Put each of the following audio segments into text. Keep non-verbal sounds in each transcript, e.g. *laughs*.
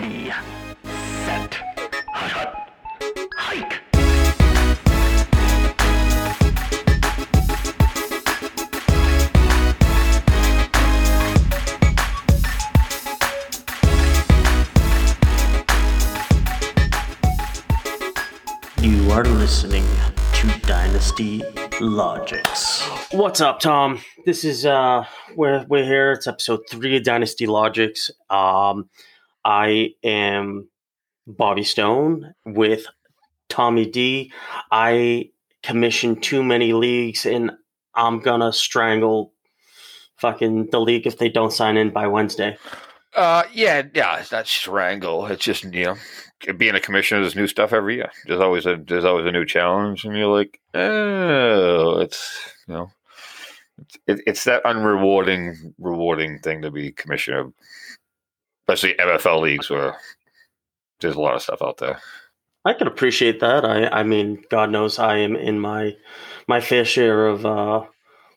Ready, set, hut, hut, hike. You are listening to Dynasty Logics. What's up, Tom? This is uh we're we're here. It's episode three of Dynasty Logics. Um I am Bobby Stone with Tommy D. I commissioned too many leagues and I'm gonna strangle fucking the league if they don't sign in by Wednesday. Uh, yeah, yeah, it's not strangle. It's just you know, being a commissioner, there's new stuff every year. There's always a there's always a new challenge, and you're like, oh, it's you know, it's, it, it's that unrewarding rewarding thing to be commissioner, especially MFL leagues where there's a lot of stuff out there. I can appreciate that. I, I mean, God knows I am in my my fair share of uh,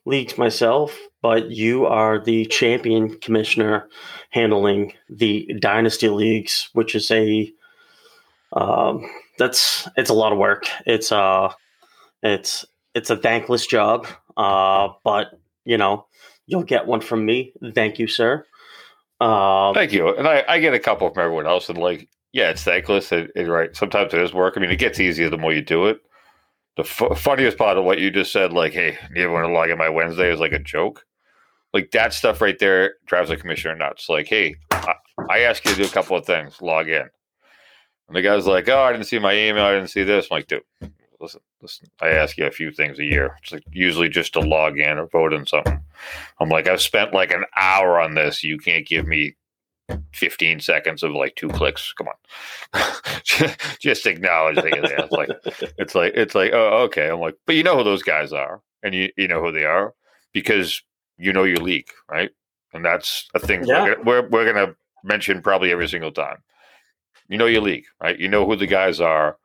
leagues myself, but you are the champion commissioner handling the dynasty leagues, which is a um, that's it's a lot of work. It's uh it's it's a thankless job, uh, but you know you'll get one from me. Thank you, sir. Uh, Thank you, and I, I get a couple from everyone else, and like, yeah, it's thankless. It, it, right, sometimes it is work. I mean, it gets easier the more you do it. The f- funniest part of what you just said, like, hey, you want to log in my Wednesday, is like a joke. Like that stuff right there drives the commissioner nuts. Like, hey, I, I ask you to do a couple of things, log in. And the guy's like, oh, I didn't see my email, I didn't see this. I'm like, dude, listen, listen. I ask you a few things a year. It's like usually just to log in or vote in something. I'm like, I've spent like an hour on this. You can't give me 15 seconds of like two clicks. Come on. *laughs* just acknowledge it. It's like it's like it's like, oh, okay. I'm like, but you know who those guys are. And you, you know who they are because you know your league, right? And that's a thing Yeah. we're, gonna, we're we're gonna mention probably every single time. You know your league, right? You know who the guys are.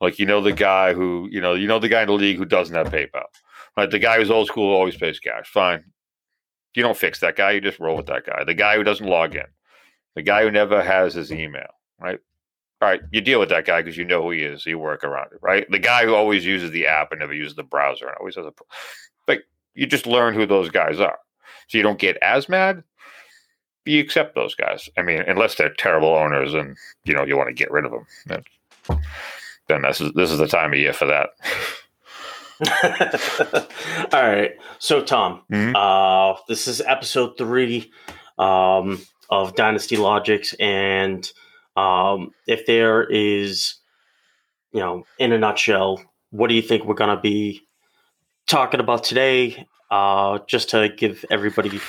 Like you know the guy who you know you know the guy in the league who doesn't have PayPal. Right? The guy who's old school always pays cash. Fine. You don't fix that guy. You just roll with that guy. The guy who doesn't log in. The guy who never has his email. Right. All right. You deal with that guy because you know who he is. You work around it. Right. The guy who always uses the app and never uses the browser and always has a. Like you just learn who those guys are, so you don't get as mad. You accept those guys. I mean, unless they're terrible owners and you know you want to get rid of them. Then, then this is this is the time of year for that. *laughs* All right. So, Tom, Mhm. uh, this is episode three um, of Dynasty Logics. And um, if there is, you know, in a nutshell, what do you think we're going to be talking about today? Uh, just to give everybody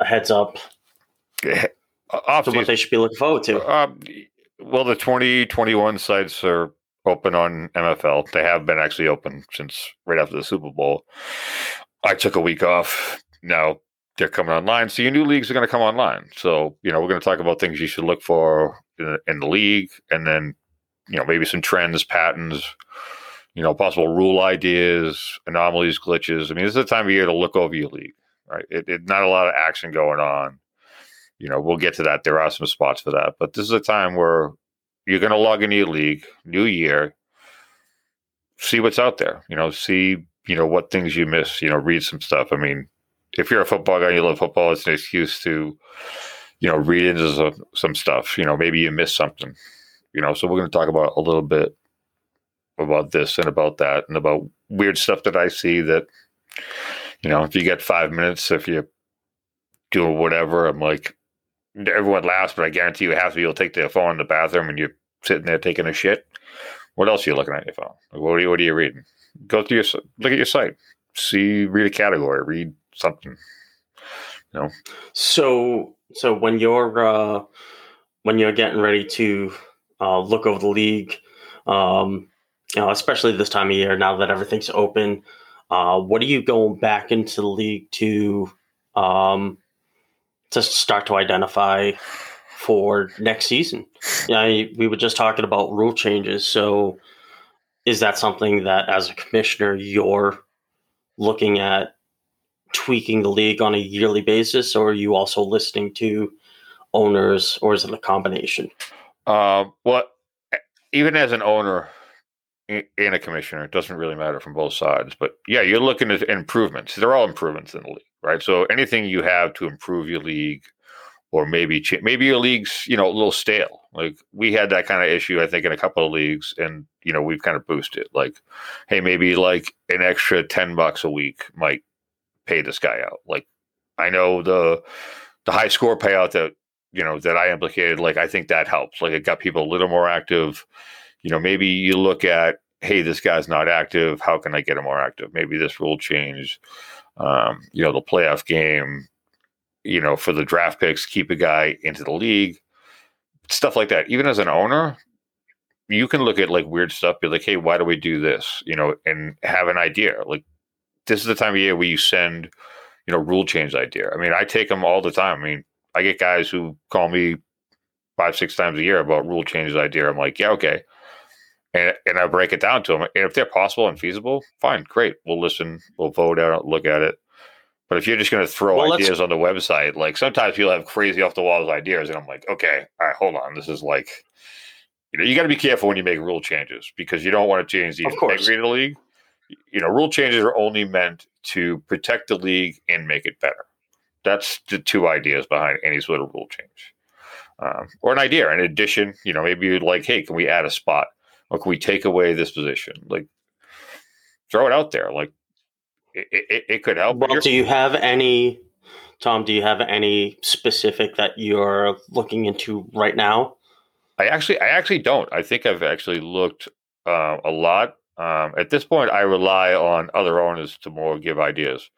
a heads up Off to what they should be looking forward to. Um, well, the 2021 sites are open on MFL. They have been actually open since right after the Super Bowl. I took a week off. Now they're coming online. So your new leagues are going to come online. So, you know, we're going to talk about things you should look for in, in the league and then, you know, maybe some trends, patterns, you know, possible rule ideas, anomalies, glitches. I mean, this is the time of year to look over your league, right? It, it, not a lot of action going on you know, we'll get to that. There are some spots for that, but this is a time where you're going to log into your league, new year, see what's out there. You know, see you know what things you miss. You know, read some stuff. I mean, if you're a football guy, you love football. It's an excuse to, you know, read into some, some stuff. You know, maybe you missed something. You know, so we're going to talk about a little bit about this and about that and about weird stuff that I see that, you know, if you get five minutes, if you do whatever, I'm like, everyone laughs, but I guarantee you half of you will take their phone in the bathroom and you're sitting there taking a shit. What else are you looking at your phone? What are you, what are you reading? Go through your look at your site. See, read a category, read something. You know, So, so when you're uh, when you're getting ready to uh, look over the league, um, you know, especially this time of year, now that everything's open, uh, what are you going back into the league to um, to start to identify for next season? Yeah, I- we were just talking about rule changes, so is that something that, as a commissioner, you're looking at tweaking the league on a yearly basis, or are you also listening to owners, or is it a combination? Um, well, even as an owner and a commissioner, it doesn't really matter from both sides. But yeah, you're looking at improvements. They're all improvements in the league, right? So anything you have to improve your league, or maybe maybe your league's you know a little stale. Like we had that kind of issue, I think, in a couple of leagues, and you know we've kind of boosted. Like, hey, maybe like an extra ten bucks a week might pay this guy out. Like, I know the the high score payout that you know that I implicated, like I think that helps. Like it got people a little more active. You know, maybe you look at, hey, this guy's not active. How can I get him more active? Maybe this rule change. Um, you know, the playoff game. You know, for the draft picks, keep a guy into the league. Stuff like that. Even as an owner, you can look at like weird stuff. Be like, hey, why do we do this? You know, and have an idea. Like this is the time of year where you send, you know, rule change idea. I mean, I take them all the time. I mean, I get guys who call me five, six times a year about rule changes idea. I'm like, yeah, okay. And, and I break it down to them. And if they're possible and feasible, fine, great. We'll listen, we'll vote out, look at it. But if you're just going to throw Well, ideas on the website, like sometimes people have crazy off the walls ideas, and I'm like, okay, all right, hold on. This is like, you know, you got to be careful when you make rule changes because you don't want to change the integrity of the league. You know, rule changes are only meant to protect the league and make it better. That's the two ideas behind any sort of rule change. Um, or an idea. In addition, you know, maybe you'd like, hey, can we add a spot? Or can we take away this position? Like, throw it out there. Like, it, it, it could help. Well, do you have any, Tom? Do you have any specific that you're looking into right now? I actually, I actually don't. I think I've actually looked uh, a lot. Um, at this point, I rely on other owners to more give ideas.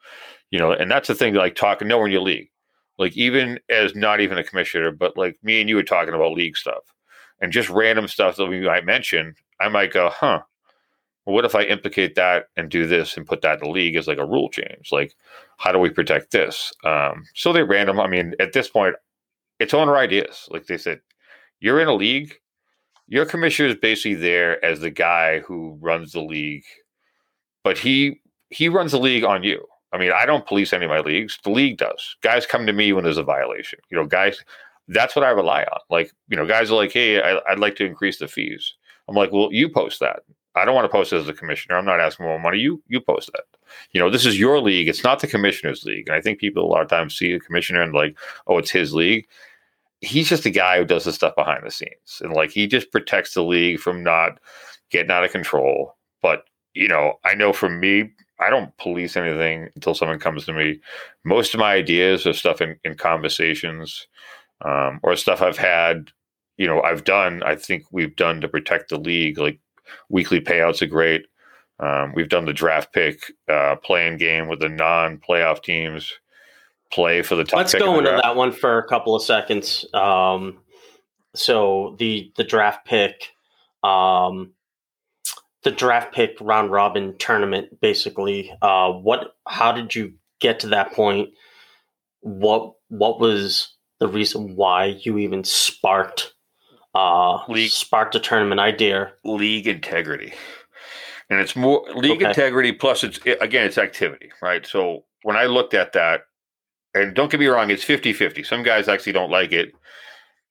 You know, and that's the thing. Like talking, knowing your league. Like even as not even a commissioner, but like me and you were talking about league stuff, and just random stuff that we might mention. I might go, huh. What if I implicate that and do this and put that in the league as like a rule change? Like, how do we protect this? Um, so they're random. I mean, at this point, it's owner ideas. Like they said, you're in a league your commissioner is basically there as the guy who runs the league, but he he runs the league on you. I mean, I don't police any of my leagues. The league does. Guys come to me when there's a violation. You know, guys, that's what I rely on. Like, you know, guys are like, hey, I, I'd like to increase the fees. I'm like, well, you post that. I don't want to post it as a commissioner. I'm not asking for more money. You you post that. You know, this is your league. It's not the commissioner's league. And I think people a lot of times see a commissioner and like, oh, it's his league he's just a guy who does the stuff behind the scenes and like he just protects the league from not getting out of control but you know i know for me i don't police anything until someone comes to me most of my ideas are stuff in, in conversations um, or stuff i've had you know i've done i think we've done to protect the league like weekly payouts are great um, we've done the draft pick uh, playing game with the non-playoff teams play for the top Let's go into that one for a couple of seconds. Um, so the the draft pick, um, the draft pick round robin tournament, basically. Uh, what? How did you get to that point? What What was the reason why you even sparked uh, League- sparked a tournament idea? league integrity. And it's more league Okay. integrity plus it's it, again it's activity right? So when i looked at that and don't get me wrong it's 50-50 some guys actually don't like it.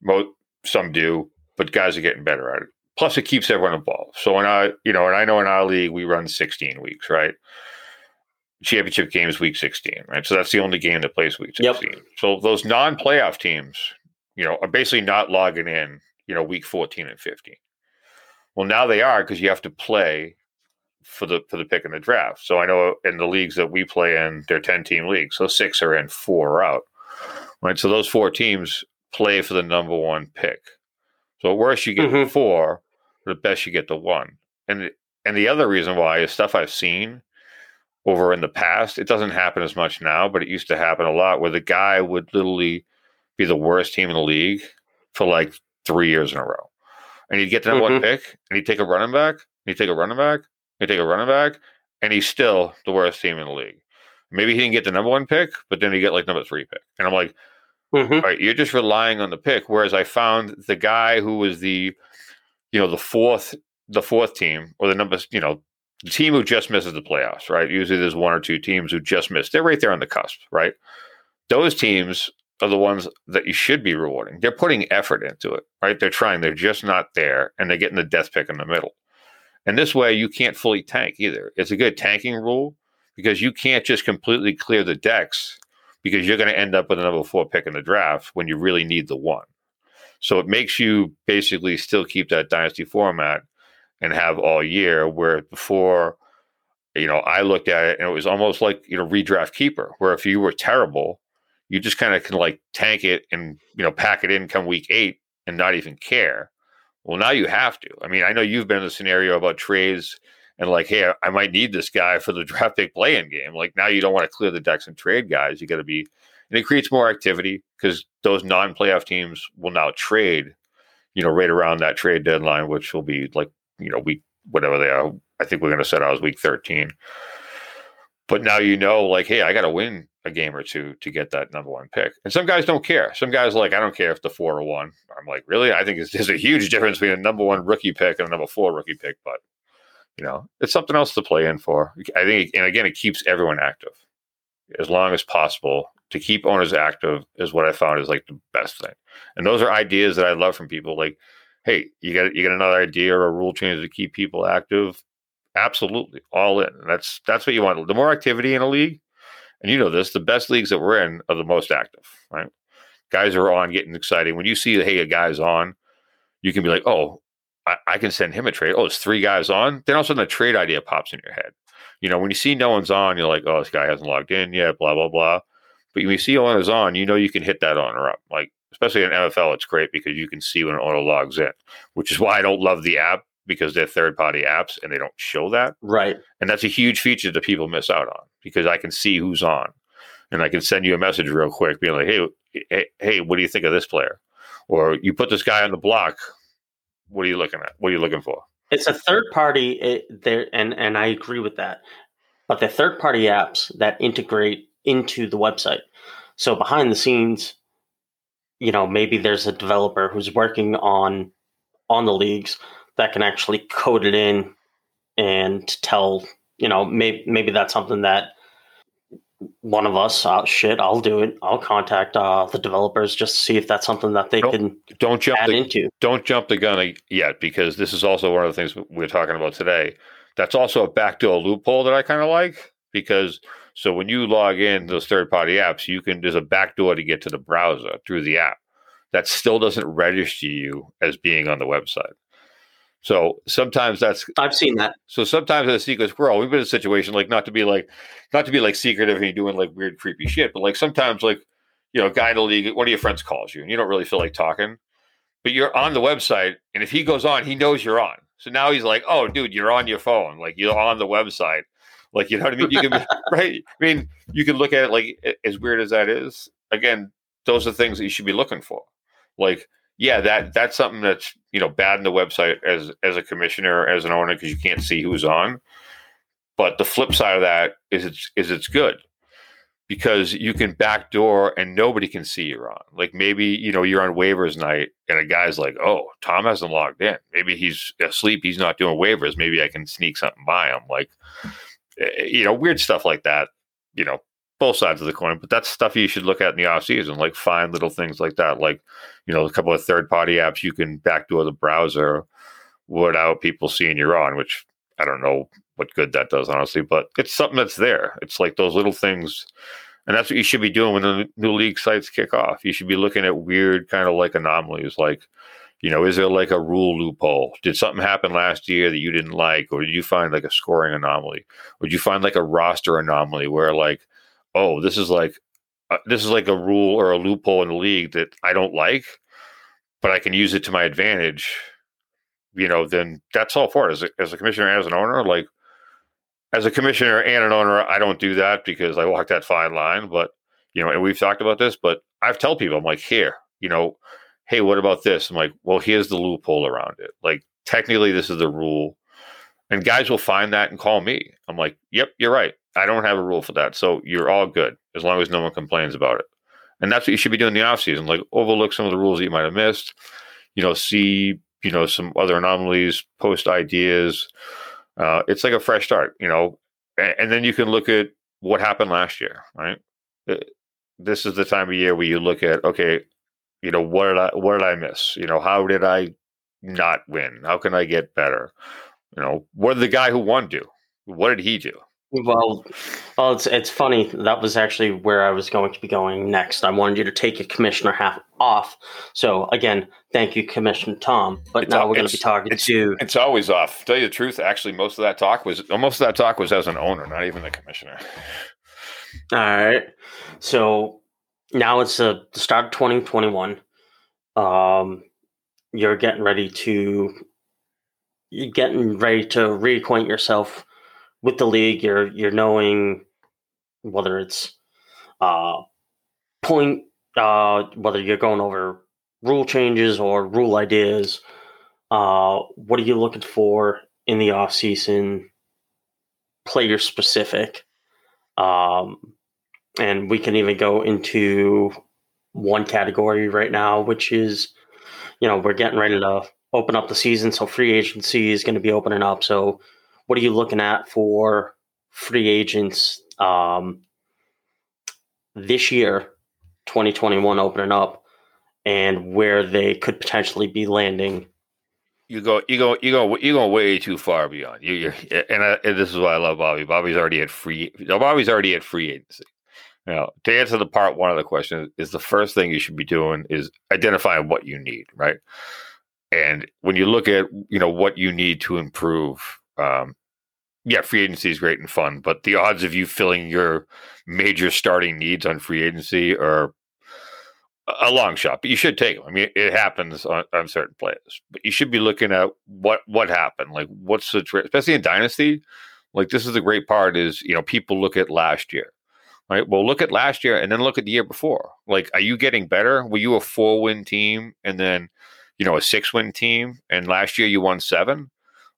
Most, some do but guys are getting better at it. Plus it keeps everyone involved. So when i you know and i know in our league we run 16 weeks right? Championship games week 16 right? So that's the only game that plays week Yep. 16 so those non-playoff teams you know are basically not logging in you know week 14 and 15 well, now they are because you have to play for the for the pick in the draft. So I know in the leagues that we play in, they're ten team leagues. So six are in, four are out. Right. So those four teams play for the number one pick. So at worst you get Mhm. four, the best you get the one. And and the other reason why is stuff I've seen over in the past. It doesn't happen as much now, but it used to happen a lot where the guy would literally be the worst team in the league for like three years in a row. And he'd get the number one Mhm. pick and he'd take a running back, and he'd take a running back, he'd take a running back, and he's still the worst team in the league. Maybe he didn't get the number one pick, but then he get like number three pick. And I'm like, Mhm. all right, you're just relying on the pick. Whereas I found the guy who was the, you know, the fourth, the fourth team or the number, you know, the team who just misses the playoffs, right? Usually there's one or two teams who just miss. They're right there on the cusp, right? Those teams are the ones that you should be rewarding. They're putting effort into it, right? They're trying. They're just not there, and they're getting the death pick in the middle. And this way, you can't fully tank either. It's a good tanking rule because you can't just completely clear the decks because you're going to end up with a number four pick in the draft when you really need the one. So it makes you basically still keep that dynasty format and have all year. Where before, you know, I looked at it and it was almost like you know redraft keeper, where if you were terrible, you just kind of can like tank it and you know pack it in come week eight and not even care. Well, now you have to. I mean, I know you've been in the scenario about trades and like, hey, I might need this guy for the *laughs* draft pick play-in game. Like now you don't want to clear the decks and trade guys. You got to be, and it creates more activity because those non-playoff teams will now trade, you know, right around that trade deadline, which will be like, you know, week whatever they are. I think we're going to set out as week 13. But now you know, like, hey, I got to win a game or two to get that number one pick. And some guys don't care. Some guys like, I don't care if the four or one. I'm like, really? I think *laughs* there's a huge difference between a number one rookie pick and a number four rookie pick. But you know, it's something else to play in for. I think, and again, it keeps everyone active as long as possible. To keep owners active is what I found is like the best thing. And those are ideas that I love from people. Like, hey, you got you got another idea or a rule change to keep people active? Absolutely, all in. And that's that's what you want. The more activity in a league, and you know this, the best leagues that we're in are the most active, right? Guys are on, getting exciting. When you see, hey, a guy's on, you can be like, oh, I, I can send him a trade. Oh, it's three guys on. Then all of a sudden, a trade idea pops in your head. You know, when you see no one's on, you're like, oh, this guy hasn't logged in yet, blah blah blah. But when you see one is on, you know you can hit that on or up. Like especially in MFL, it's great because you can see when an owner logs in, which is why I don't love the app because they're third party apps and they don't show that. Right. And that's a huge feature that people miss out on because I can see who's on and I can send you a message real quick being like, hey, hey, hey, what do you think of this player? Or you put this guy on the block. What are you looking at? What are you looking for? It's a third party it, there, and and I agree with that. But the third party apps that integrate into the website. So behind the scenes, you know, maybe there's a developer who's working on on the leagues that can actually code it in and tell, you know, maybe maybe that's something that one of us, uh, shit, I'll do it. I'll contact uh, the developers just to see if that's something that they Don't- can Don't jump the, into. don't jump the gun yet because this is also one of the things we're talking about today. That's also a backdoor loophole that I kind of like because so when you log in those third party apps, you can there's a backdoor to get to the browser through the app. That still doesn't register you as being on the website. So sometimes that's I've seen that. so sometimes as a secret squirrel, we've been in a situation like not to be like not to be like secretive and doing like weird creepy shit, but like sometimes like you know, guy in the league, one of your friends calls you and you don't really feel like talking, but you're on the website, and if he goes on, he knows you're on. So now he's like, "Oh, dude, you're on your phone, like you're on the website." Like you know what I mean? You can be *laughs* right. I mean, you can look at it like as weird as that is. Again, those are things that you should be looking for. Like, yeah, that that's something that's you know bad in the website as as a commissioner, as an owner, because you can't see who's on. But the flip side of that is it's is it's good because you can backdoor and nobody can see you're on. Like maybe you know you're on waivers night and a guy's like, "Oh, Tom hasn't logged in. Maybe he's asleep. He's not doing waivers. Maybe I can sneak something by him." Like, eh, you know, weird stuff like that. You know, both sides of the coin. But that's stuff you should look at in the off season. Like find little things like that. Like, you know, a couple of third party apps you can backdoor the browser without people seeing you're on, which I don't know what good that does, honestly, but it's something that's there. It's like those little things. And that's what you should be doing when the new league sites kick off. You should be looking at weird kind of like anomalies, like, you know, is there like a rule loophole? Did something happen last year that you didn't like? Or did you find like a scoring anomaly? Or did you find like a roster anomaly where like, oh, this is like, uh, this is like a rule or a loophole in the league that I don't like, but I can use it to my advantage you know, then that's all for it. As a, as a commissioner, as an owner, like as a commissioner and an owner, I don't do that because I walk that fine line. But you know, and we've talked about this, but I've tell people, I'm like, here, you know, hey, what about this? I'm like, well, here's the loophole around it. Like, technically, this is the rule, and guys will find that and call me. I'm like, yep, you're right. I don't have a rule for that, so you're all good as long as no one complains about it. And that's what you should be doing in the off season. Like, overlook some of the rules that you might have missed. You know, see you know some other anomalies post ideas uh, it's like a fresh start you know and, and then you can look at what happened last year right Uh, this is the time of year where you look at okay, you know what did I what did I miss? You know how did I not win? How can I get better? You know what did the guy who won do? What did he do? Well, well, it's it's funny. That was actually where I was going to be going next. I wanted you to take your commissioner half off. So again, thank you, Commissioner Tom. But It's now we're going to be talking it's- to. It's always off. Tell you the truth, actually, most of that talk was most of that talk was as an owner, not even the commissioner. All right. So now it's the start of 2021. Um, you're getting ready to you're getting ready to reacquaint yourself with the league. You're you're knowing whether it's uh point uh whether you're going over rule changes or rule ideas. Uh, what are you looking for in the off season? Player specific. Um, and we can even go into one category right now, which is, you know, we're getting ready to open up the season, so free agency is going to be opening up. So, what are you looking at for free agents um, this year, 2021 opening up, and where they could potentially be landing? You go, you go, you go, you go way too far beyond. You, you're, and, I, and this is why I love Bobby. Bobby's already at free. Bobby's already at free agency. Know, to answer the part one of the question is the first thing you should be doing is identifying what you need, right? And when you look at you know what you need to improve, um, yeah, free agency is great and fun, but the odds of you filling your major starting needs on free agency are a long shot. But you should take them. I mean, it happens on, on certain players, but you should be looking at what what happened, like what's the tra- especially in dynasty. Like this is the great part is you know people look at last year right? Well, look at last year and then look at the year before. Like, are you getting better? Were you a four win team and then, you know, a six win team? And last year you won seven?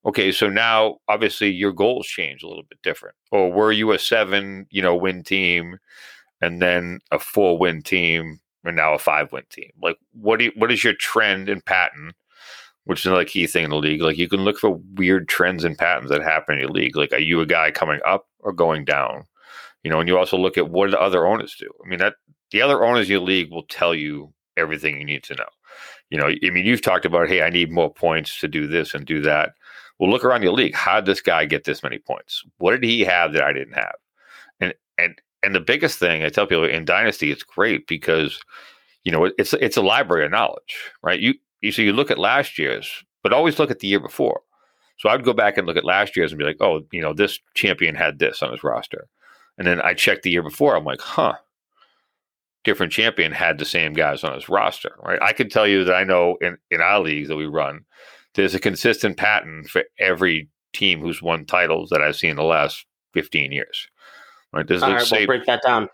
Okay, so now obviously your goals change a little bit different. Or were you a seven, you know, win team and then a four win team and now a five win team? Like, what do you, what is your trend and pattern? Which is another key thing in the league. Like, you can look for weird trends and patterns that happen in your league. Like, are you a guy coming up or going down? You know, and you also look at what the other owners do. I mean, that the other owners in your league will tell you everything you need to know. You know, I mean, you've talked about, hey, I need more points to do this and do that. Well, look around your league. How did this guy get this many points? What did he have that I didn't have? And and and the biggest thing I tell people in Dynasty, it's great because you know it's it's a library of knowledge, right? You you so you look at last year's, but always look at the year before. So I'd go back and look at last year's and be like, oh, you know, this champion had this on his roster. And then I checked the year before. I'm like, huh, different champion had the same guys on his roster, right? I can tell you that I know in, in our leagues that we run, there's a consistent pattern for every team who's won titles that I've seen in the last 15 years, right? There's, All right, say, we'll break that down.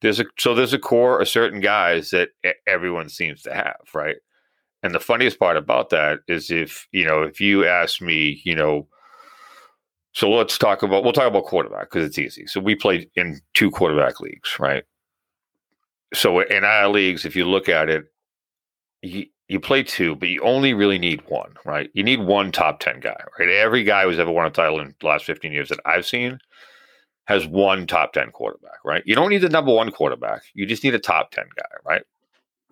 there's a so there's a core of certain guys that everyone seems to have, right? And the funniest part about that is if you know if you ask me, you know, so let's talk about we'll talk about quarterback because it's easy. So we played in two quarterback leagues, right? So in our leagues, if you look at it, you play two, but you only really need one, right? You need one top ten guy, right? Every guy who's ever won a title in the last fifteen years that I've seen has one top 10 quarterback, right? You don't need the number one quarterback. You just need a top 10 guy, right?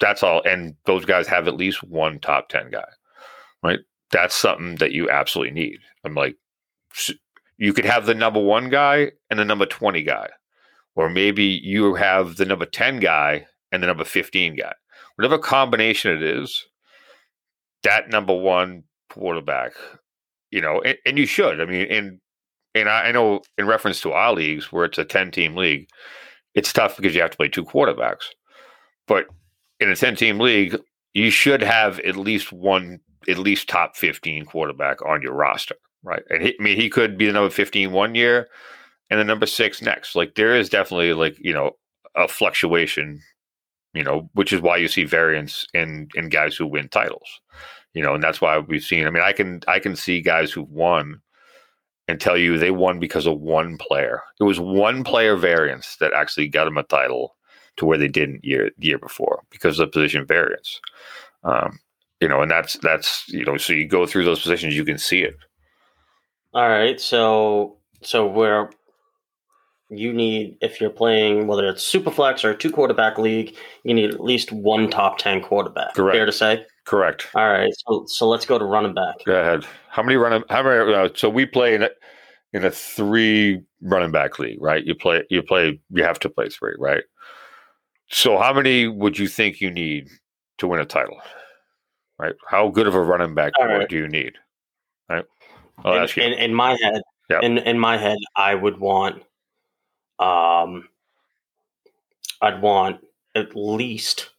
That's all. And those guys have at least one top 10 guy, right? That's something that you absolutely need. I'm like, you could have the number one guy and the number 20 guy, or maybe you have the number 10 guy and the number 15 guy. Whatever combination it is, that number one quarterback, you know, and, and you should. I mean, and and I, know in reference to our leagues where it's a 10 team league, it's tough because you have to play two quarterbacks. But in a 10 team league, you should have at least one, at least top 15 quarterback on your roster, right? And he, I mean, he could be the number 15 one year and the number six next. Like there is definitely like, you know, a fluctuation, you know, which is why you see variance in, in guys who win titles, you know, and that's why we've seen, I mean, I can, I can see guys who've won and tell you they won because of one player. It was one player variance that actually got them a title to where they didn't year year before because of position variance. Um, you know, and that's that's you know, so you go through those positions, you can see it. All right, so so we're you need if you're playing whether it's super flex or a two quarterback league, you need at least one top ten quarterback. Correct. Fair to say. Correct. All right, so so let's go to running back. Go ahead. How many running? How many? Uh, so we play in a, in a three running back league, right? You play. You play. You have to play three, right? So how many would you think you need to win a title? Right? How good of a running back right. do you need? Right? I'll in, ask you. in, in my head, Yep. in in my head, I would want, um, I'd want at least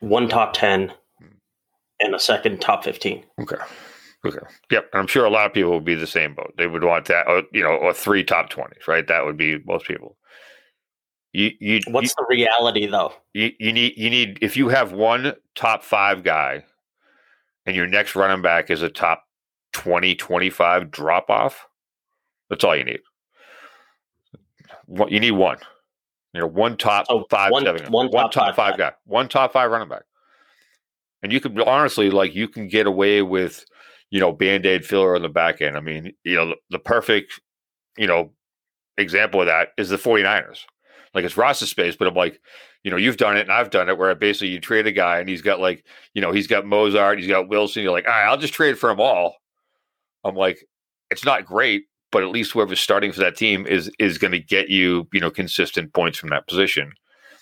one top ten and a second top fifteen. Okay. Okay. Yep. And I'm sure a lot of people would be the same boat. They would want that, or, you know, or three top 20s, right? That would be most people. You, you, What's the reality though? you, you need, you need, if you have one top five guy and your next running back is a top 20, 25 drop off, that's all you need. You need one. You know, one top So five, one- seven, one one top top five five guy. guy, one top five running back. And you could honestly, like, you can get away with, you know, band aid filler on the back end. I mean, you know, the, perfect, you know, example of that is the 49ers. Like, it's roster space, but I'm like, you know, you've done it and I've done it where I basically you trade a guy and he's got like, you know, he's got Mostert, he's got Wilson. You're like, all right, I'll just trade for them all. I'm like, it's not great, but at least whoever's starting for that team is is going to get you, you know, consistent points from that position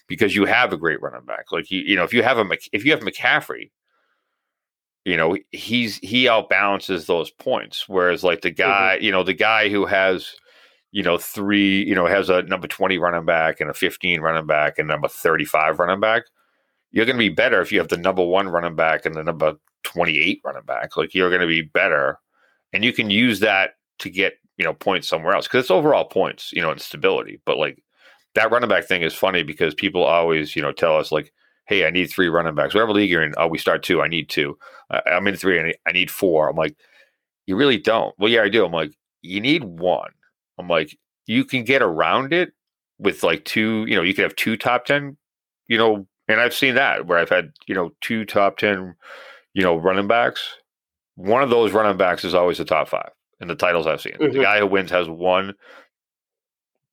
because you have a great running back. Like you, you know, if you have a if you have McCaffrey, you know, he's he outbalances those points. Whereas like the mm-hmm. guy, you know, the guy who has, you know, three, you know, has a number 20 running back and a 15 running back and number 35 running back, you're going to be better if you have the number one running back and the number 28 running back. Like you're going to be better. And you can use that to get, you know, points somewhere else because it's overall points, you know, and stability. But like that running back thing is funny because people always, you know, tell us like, hey, I need three running backs. Whatever league you're in, oh, we start two. I need two. I'm in three. I need, I need four. I'm like, you really don't. Well, yeah, I do. I'm like, you need one. I'm like, you can get around it with like two, you know, you could have two top 10, you know, and I've seen that where I've had, you know, two top 10, you know, running backs. One of those running backs is always the top five in the titles I've seen. The Mhm. guy who wins has one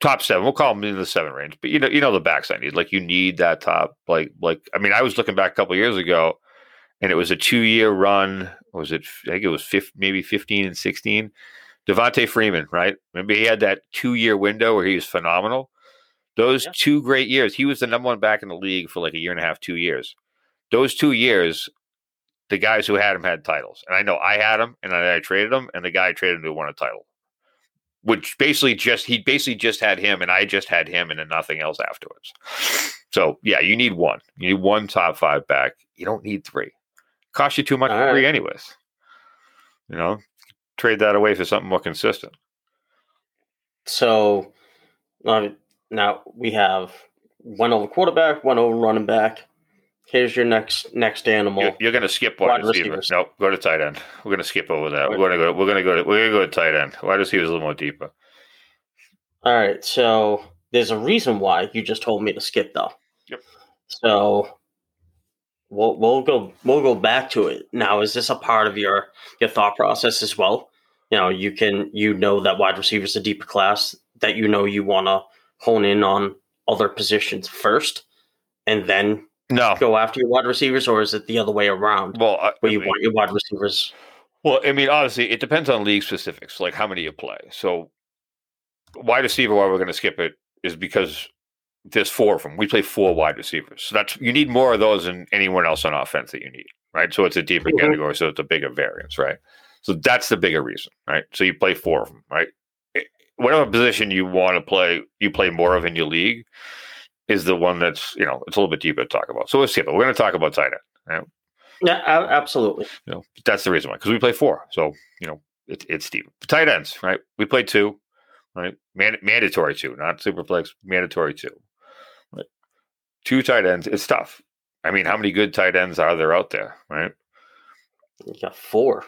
top seven. We'll call him in the seven range, but you know, you know the backs I need. Like you need that top. Like, like I mean, I was looking back a couple years ago, and it was a two-year run. Was it? I think it was 15, maybe fifteen and sixteen. Devonta Freeman, right? Maybe he had that two-year window where he was phenomenal. Those Yeah. two great years, he was the number one back in the league for like a year and a half, two years. Those two years, the guys who had him had titles, and I know I had him, and I, I traded him, and the guy I traded him to won a title which basically just he basically just had him and I just had him and then nothing else afterwards. *sniffs* So yeah, you need one. You need one top five back. You don't need three. Cost you too much All for three right. anyways. You know, trade that away for something more consistent. So now we have one over quarterback, one over running back. Here's your next next animal. You're, you're going to skip wide, Wide receiver. receivers. Nope, go to tight end. We're going to skip over that. We're going to go. We're going to go. To, we're going to go. To, we're going to tight end. Wide receivers a little more deeper. All right, so there's a reason why you just told me to skip though. Yep. So we'll we'll go we'll go back to it. Now, is this a part of your your thought process as well? You know, you can you know that wide receiver is a deeper class that you know you want to hone in on other positions first, and then No. go after your wide receivers, or is it the other way around Well, I, where you I mean- want your wide receivers? Well, I mean, honestly, it depends on league specifics, like how many you play. So, wide receiver, why we're going to skip it is because there's four of them. We play four wide receivers, so that's you need more of those than anyone else on offense that you need, right? So it's a deeper Mhm. category, so it's a bigger variance, right? So that's the bigger reason, right? So you play four of them, right? Eh, Whatever position you want to play, you play more of in your league is the one that's you know it's a little bit deeper to talk about. So let's skip it. We're going to talk about tight end. Yeah, absolutely. You know, that's the reason why, because we play four. So, you know, it, it's deep. Tight ends, right? We play two, right? Man, mandatory two, not super flex, mandatory two. Right? Two tight ends, it's tough. I mean, how many good tight ends are there out there, right? You got four,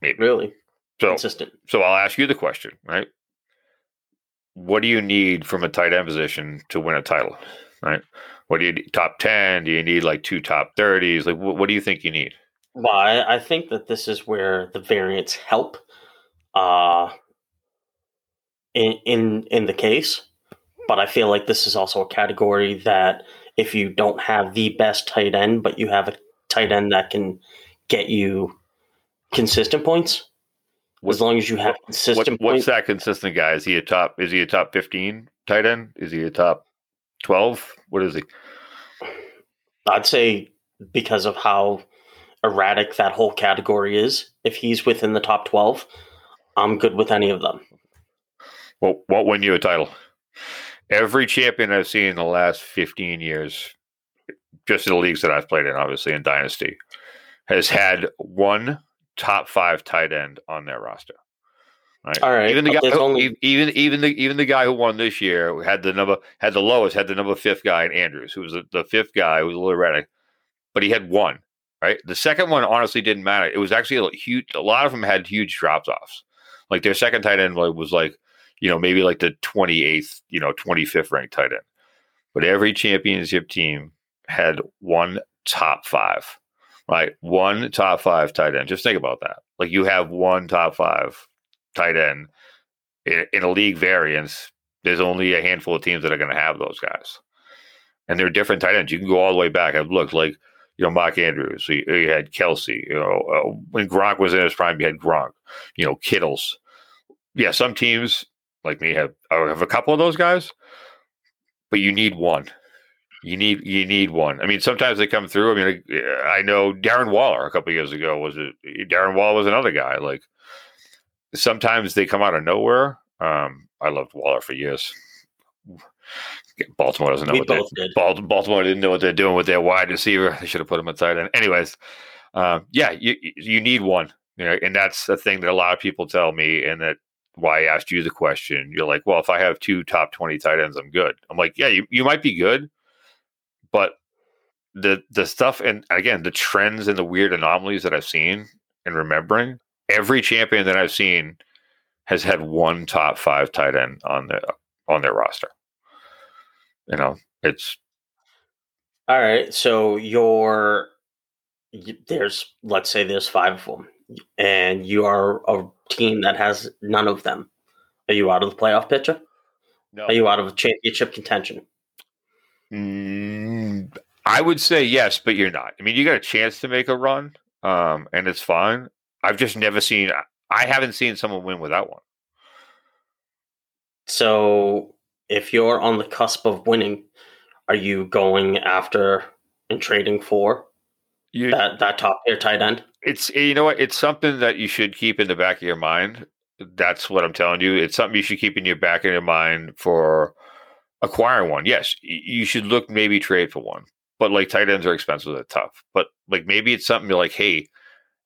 Maybe. really So, consistent. so I'll ask you the question, right? What do you need from a tight end position to win a title, right? What do you need? Top 10? Do you need like two top 30s? Like, what, what do you think you need? Well, I, I think that this is where the variance help. Uh, in in in the case, but I feel like this is also a category that if you don't have the best tight end, but you have a tight end that can get you consistent points, as long as you have What, consistent what's points. that consistent guy? Is he a top? Is he a top fifteen tight end? Is he a top twelve? What is he? I'd say because of how erratic that whole category is, if he's within the top twelve, I'm good with any of them. What what win you a title? Every champion I've seen in the last fifteen years, just in the leagues that I've played in, obviously in Dynasty, has had one top five tight end on their roster. Right. All right, Even the uh, guy, who- only- even even the even the guy who won this year had the number had the lowest had the number fifth guy in Andrews, who was the, the fifth guy who was a little erratic, but he had one. Right. The second one honestly didn't matter. It was actually a huge. A lot of them had huge drops offs. Like their second tight end was like you know, maybe like the 28th, you know, 25th ranked tight end. But every championship team had one top five, right? One top five tight end. Just think about that. Like you have one top five tight end in, in a league variance. There's only a handful of teams that are going to have those guys. And they're different tight ends. You can go all the way back. I've looked like, you know, Mark Andrews, you, you had Kelce, you know, uh, when Gronk was in his prime, you had Gronk, you know, Kittles. Yeah, some teams like me have have a couple of those guys, but you need one. You need you need one. I mean, sometimes they come through. I mean, I, I know Darren Waller a couple years ago was it Darren Waller was another guy. Like sometimes they come out of nowhere. Um, I loved Waller for years. Baltimore doesn't know We what they, did. Baltimore didn't know what they're doing with their wide receiver. They should have put him at tight end. Anyways, um, yeah, you you need one, you know, and that's the thing that a lot of people tell me, and that why I asked you the question. You're like, well, if I have two top twenty tight ends, I'm good. I'm like, yeah, you, you might be good, but the the stuff and again the trends and the weird anomalies that I've seen and remembering, every champion that I've seen has had one top five tight end on the on their roster. You know, it's All right, so you're there's let's say there's five of them, and you are a team that has none of them. Are you out of the playoff picture? no. Are you out of a championship contention? Mm, I would say yes, but you're not. I mean, you got a chance to make a run, um, and it's fine. I've just never seen. I haven't seen someone win without one. So if you're on the cusp of winning, are you going after and trading for You, that that top tier tight end? it's you know what? It's something that you should keep in the back of your mind. That's what I'm telling you. It's something you should keep in your back of your mind for acquiring one. Yes, you should look maybe trade for one, but like tight ends are expensive. They're tough. But like maybe it's something you're like, hey,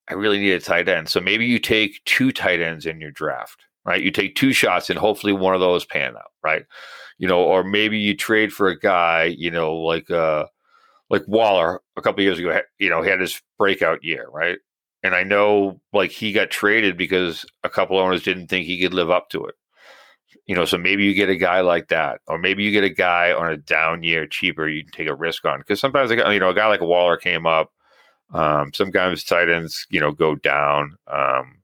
I really need a tight end. So maybe you take two tight ends in your draft, right? You take two shots and hopefully one of those pan out, right? You know, or maybe you trade for a guy, you know, like uh like Waller a couple years ago, you know, he had his breakout year, right? And I know like he got traded because a couple owners didn't think he could live up to it. You know, so maybe you get a guy like that, or maybe you get a guy on a down year cheaper you can take a risk on. Because sometimes, you know, a guy like Waller came up. Um, sometimes tight ends, you know, go down. Um,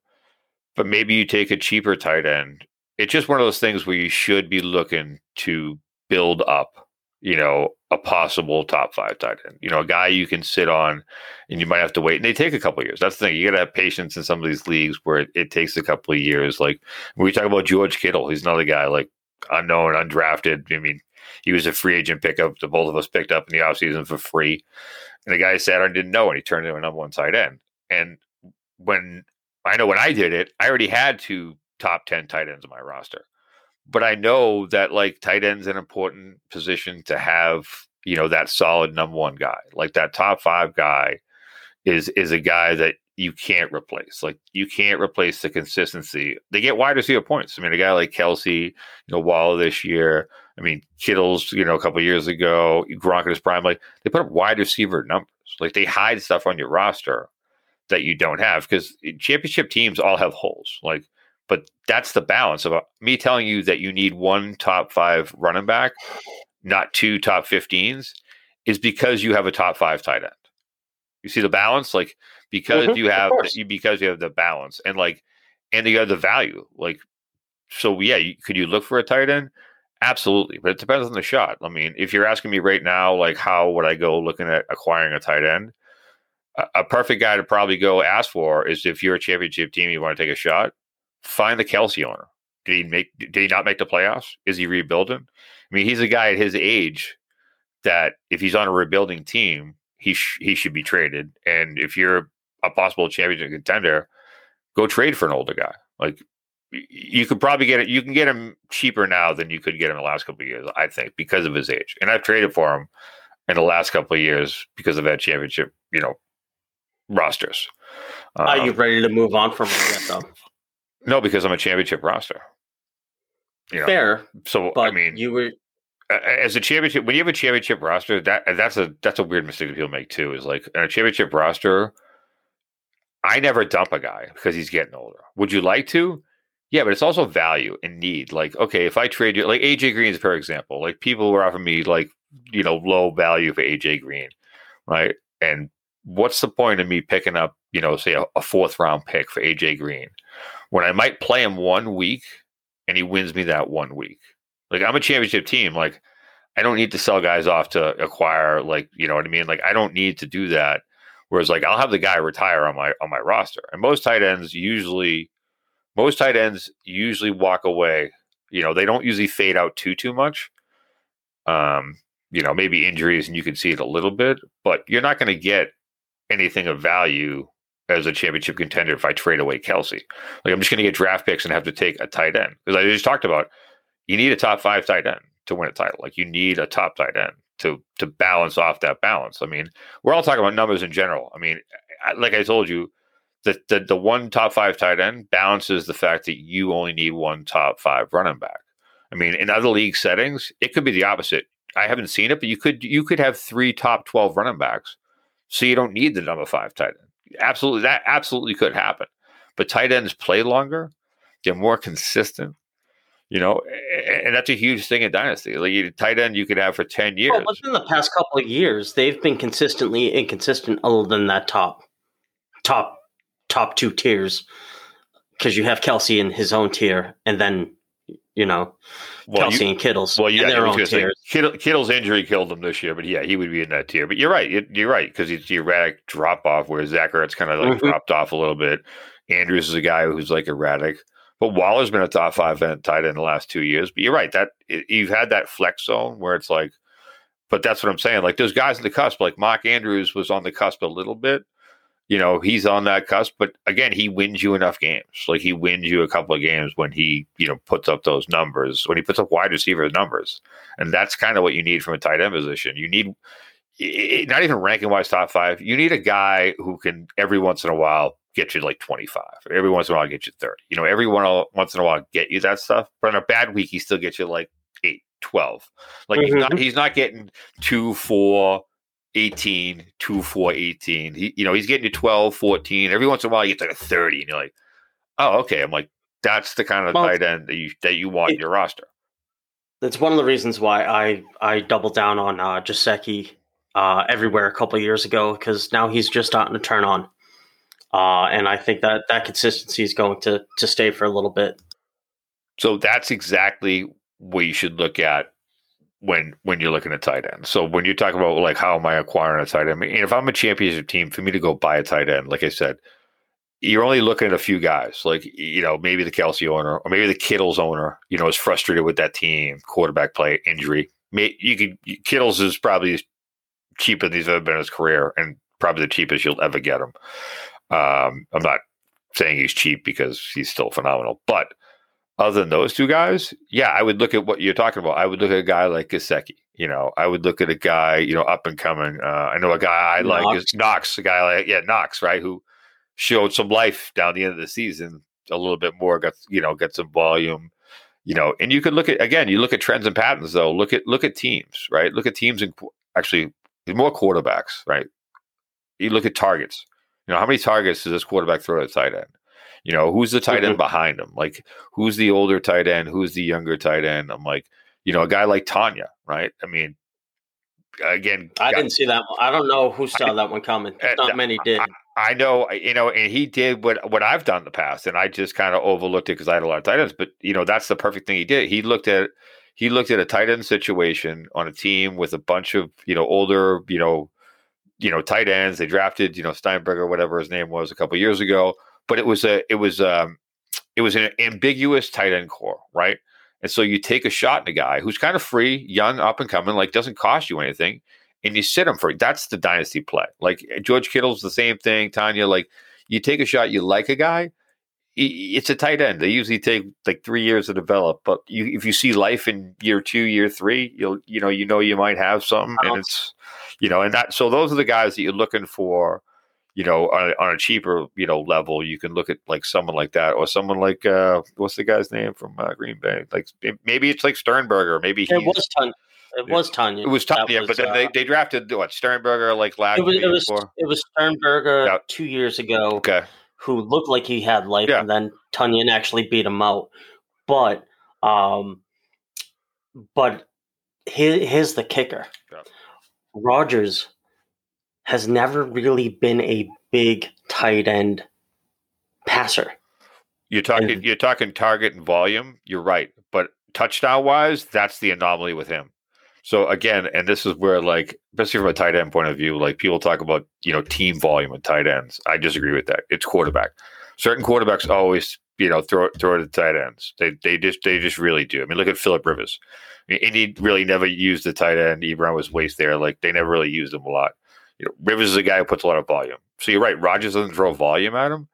but maybe you take a cheaper tight end. It's just one of those things where you should be looking to build up, you know, a possible top five tight end. You know, a guy you can sit on and you might have to wait. And they take a couple of years. That's the thing. You got to have patience in some of these leagues where it, it takes a couple of years. Like when we talk about George Kittle, he's another guy like unknown, undrafted. I mean, he was a free agent pickup that both of us picked up in the offseason for free. And the guy sat and didn't know, and he turned into a number one tight end. And when I know when I did it, I already had two top 10 tight ends on my roster. But I know that like tight end's an important position to have, you know, that solid number one guy. Like that top five guy is is a guy that you can't replace. Like you can't replace the consistency. They get wide receiver points. I mean, a guy like Kelce, you know, Waller this year. I mean, Kittle's, you know, a couple years ago, Gronk in his prime. Like they put up wide receiver numbers. Like they hide stuff on your roster that you don't have because championship teams all have holes. Like, but that's the balance of uh, me telling you that you need one top five running back, not two top 15s, is because you have a top five tight end. You see the balance, like because Mhm, you have course. because you have the balance and like and you have the value. Like so yeah, you, could you look for a tight end? Absolutely, but it depends on the shot. I mean, if you're asking me right now, like how would I go looking at acquiring a tight end? A, a perfect guy to probably go ask for is if you're a championship team, you want to take a shot, find the Kelce owner. Did he make? Did he not make the playoffs? Is he rebuilding? I mean, he's a guy at his age that if he's on a rebuilding team, he sh- he should be traded. And if you're a possible championship contender, go trade for an older guy. Like you could probably get it. You can get him cheaper now than you could get him in the last couple of years, I think, because of his age. And I've traded for him in the last couple of years because of that championship, you know, rosters. Are you um, ready to move on from him yet, though? No, because I'm a championship roster. You know? Fair. So I mean, you were as a championship when you have a championship roster that that's a that's a weird mistake that people make too is like in a championship roster i never dump a guy because he's getting older would you like to yeah but it's also value and need like okay if i trade you like aj green is per example like people were offering me like you know low value for aj green right and what's the point of me picking up you know say a, a fourth round pick for aj green when i might play him one week and he wins me that one week like I'm a championship team. Like I don't need to sell guys off to acquire like, you know what I mean? Like I don't need to do that. Whereas like I'll have the guy retire on my on my roster. And most tight ends usually most tight ends usually walk away. You know, they don't usually fade out too too much. Um, you know, maybe injuries and you can see it a little bit, but you're not going to get anything of value as a championship contender if I trade away Kelce. Like I'm just going to get draft picks and have to take a tight end. Because I just talked about you need a top five tight end to win a title. Like you need a top tight end to to balance off that balance. I mean, we're all talking about numbers in general. I mean, like I told you, the the, the one top five tight end balances the fact that you only need one top five running back. I mean, in other league settings, it could be the opposite. I haven't seen it, but you could you could have three top twelve running backs, so you don't need the number five tight end. Absolutely, that absolutely could happen. But tight ends play longer; they're more consistent. You know, and that's a huge thing in dynasty. Like tight end, you could have for ten years. Well, within the past couple of years, they've been consistently inconsistent, other than that top, top, top two tiers. Because you have Kelce in his own tier, and then you know well, Kelce you, and Kittle's well, yeah, their own tiers. Kittle, Kittle's injury killed him this year, but yeah, he would be in that tier. But you're right, you're right because he's erratic drop off, where Zach Ertz kind of like mm-hmm. dropped off a little bit. Andrews is a guy who's like erratic. But Waller's been a top five tight end in the last two years. But you're right that you've had that flex zone where it's like, but that's what I'm saying. Like those guys in the cusp, like Mark Andrews was on the cusp a little bit. You know, he's on that cusp, but again, he wins you enough games. Like he wins you a couple of games when he, you know, puts up those numbers, when he puts up wide receiver numbers. And that's kind of what you need from a tight end position. You need not even ranking wise top five. You need a guy who can every once in a while get you like 25. Every once in a while, get you 30. You know, every one once in a while, get you that stuff. But on a bad week, he still gets you like 8, 12. Like mm-hmm. he's not he's not getting 2, 4, 18, 2, 4, 18. He, you know, he's getting to 12, 14. Every once in a while, he gets like a 30. And you're like, oh, okay. I'm like, that's the kind of well, tight end that you, that you want it, in your roster. That's one of the reasons why I, I doubled down on uh, Gesicki uh, everywhere a couple years ago because now he's just starting to turn on. Uh, and I think that that consistency is going to to stay for a little bit. So that's exactly what you should look at when when you're looking at tight end. So when you talk about like how am I acquiring a tight end? I mean, if I'm a championship team, for me to go buy a tight end, like I said, you're only looking at a few guys. Like you know, maybe the Kelce owner or maybe the Kittle's owner. You know, is frustrated with that team, quarterback play, injury. You could Kittle's is probably cheap as he's ever been in his career, and probably the cheapest you'll ever get him. Um, I'm not saying he's cheap because he's still phenomenal, but other than those two guys, yeah, I would look at what you're talking about. I would look at a guy like Gesicki. You know, I would look at a guy, you know, up and coming. Uh, I know a guy I Knox. like is Knox, a guy like yeah, Knox, right, who showed some life down the end of the season a little bit more, got you know, got some volume, you know, and you could look at again, you look at trends and patterns though. Look at look at teams, right? Look at teams and actually more quarterbacks, right? You look at targets. You know, how many targets does this quarterback throw at tight end? You know, who's the tight end mm-hmm. behind him? Like, who's the older tight end? Who's the younger tight end? I'm like, you know, a guy like Tonyan, right? I mean, again, I didn't see that. One. I don't know who saw that one coming. Uh, Not many did. I know, you know, and he did what what I've done in the past, and I just kind of overlooked it because I had a lot of tight ends. But you know, that's the perfect thing he did. He looked at he looked at a tight end situation on a team with a bunch of you know older you know you know tight ends. They drafted you know Sternberger, whatever his name was, a couple years ago. But it was a it was um it was an ambiguous tight end core, right? And so you take a shot at a guy who's kind of free, young, up and coming, like doesn't cost you anything, and you sit him for that's the dynasty play. Like George Kittle's the same thing. Tonyan, like you take a shot, you like a guy. It's a tight end. They usually take like three years to develop, but you, if you see life in year two, year three, you'll you know you know you might have something, and it's you know, and that so those are the guys that you're looking for. You know, on a, on a cheaper you know level, you can look at like someone like that, or someone like uh what's the guy's name from uh, Green Bay? Like maybe it's like Sternberger, maybe it was Tonyan. It was Tonyan. it was Tonyan, but then uh, they, they drafted what Sternberger like last it was year it was before? it was Sternberger Yeah. two years ago Okay, who looked like he had life, Yeah. and then Tonyan actually beat him out. But um, but here, here's the kicker: Yeah. Rodgers has never really been a big tight end passer. you're talking And- you're talking target and volume. You're right, but touchdown wise, that's the anomaly with him. So again, and this is where like, especially from a tight end point of view, like people talk about you know team volume and tight ends. I disagree with that. It's quarterback. Certain quarterbacks always you know throw throw it at tight ends. They they just they just really do. I mean, look at Philip Rivers. I mean, Indy really never used the tight end. Ebron was waste there. Like they never really used him a lot. You know, Rivers is a guy who puts a lot of volume. So you're right. Rodgers doesn't throw volume at him,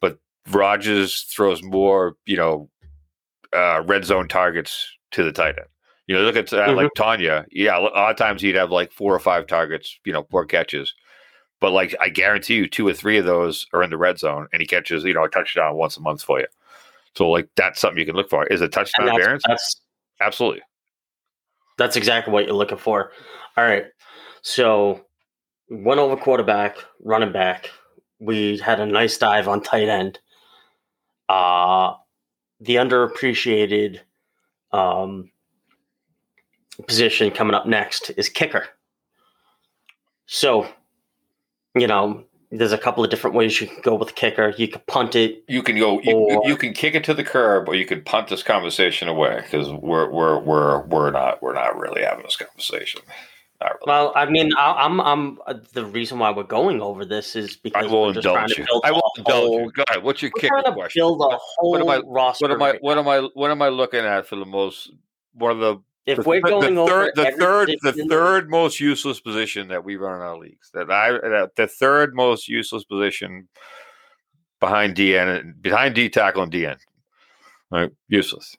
but Rodgers throws more, you know, uh, red zone targets to the tight end. You know, look at uh, like Tonyan. Yeah, a lot of times he'd have like four or five targets, you know, four catches. But like, I guarantee you, two or three of those are in the red zone, and he catches, you know, a touchdown once a month for you. So like, that's something you can look for. Is a touchdown that's, variance? that's Absolutely. That's exactly what you're looking for. All right. So went over quarterback, running back. We had a nice dive on tight end. Uh the underappreciated um position coming up next is kicker. So, you know, there's a couple of different ways you can go with kicker. You could punt it. You can go. You, Or- you can kick it to the curb, or you can punt this conversation away because we're we're we're we're not we're not really having this conversation. Not really. Well, I mean, I, I'm, I'm. Uh, the reason why we're going over this is because I will we're just trying indulge to you. I will indulge whole you. Go ahead. What's your kicker question? build a whole what am I- roster. What am I? What am I? What am I looking at for the most? One of the If the, we're the going over third, the third, the third most useless position that we run in our leagues. That I, that the third most useless position behind DN, and- behind D tackle and DN, right? Useless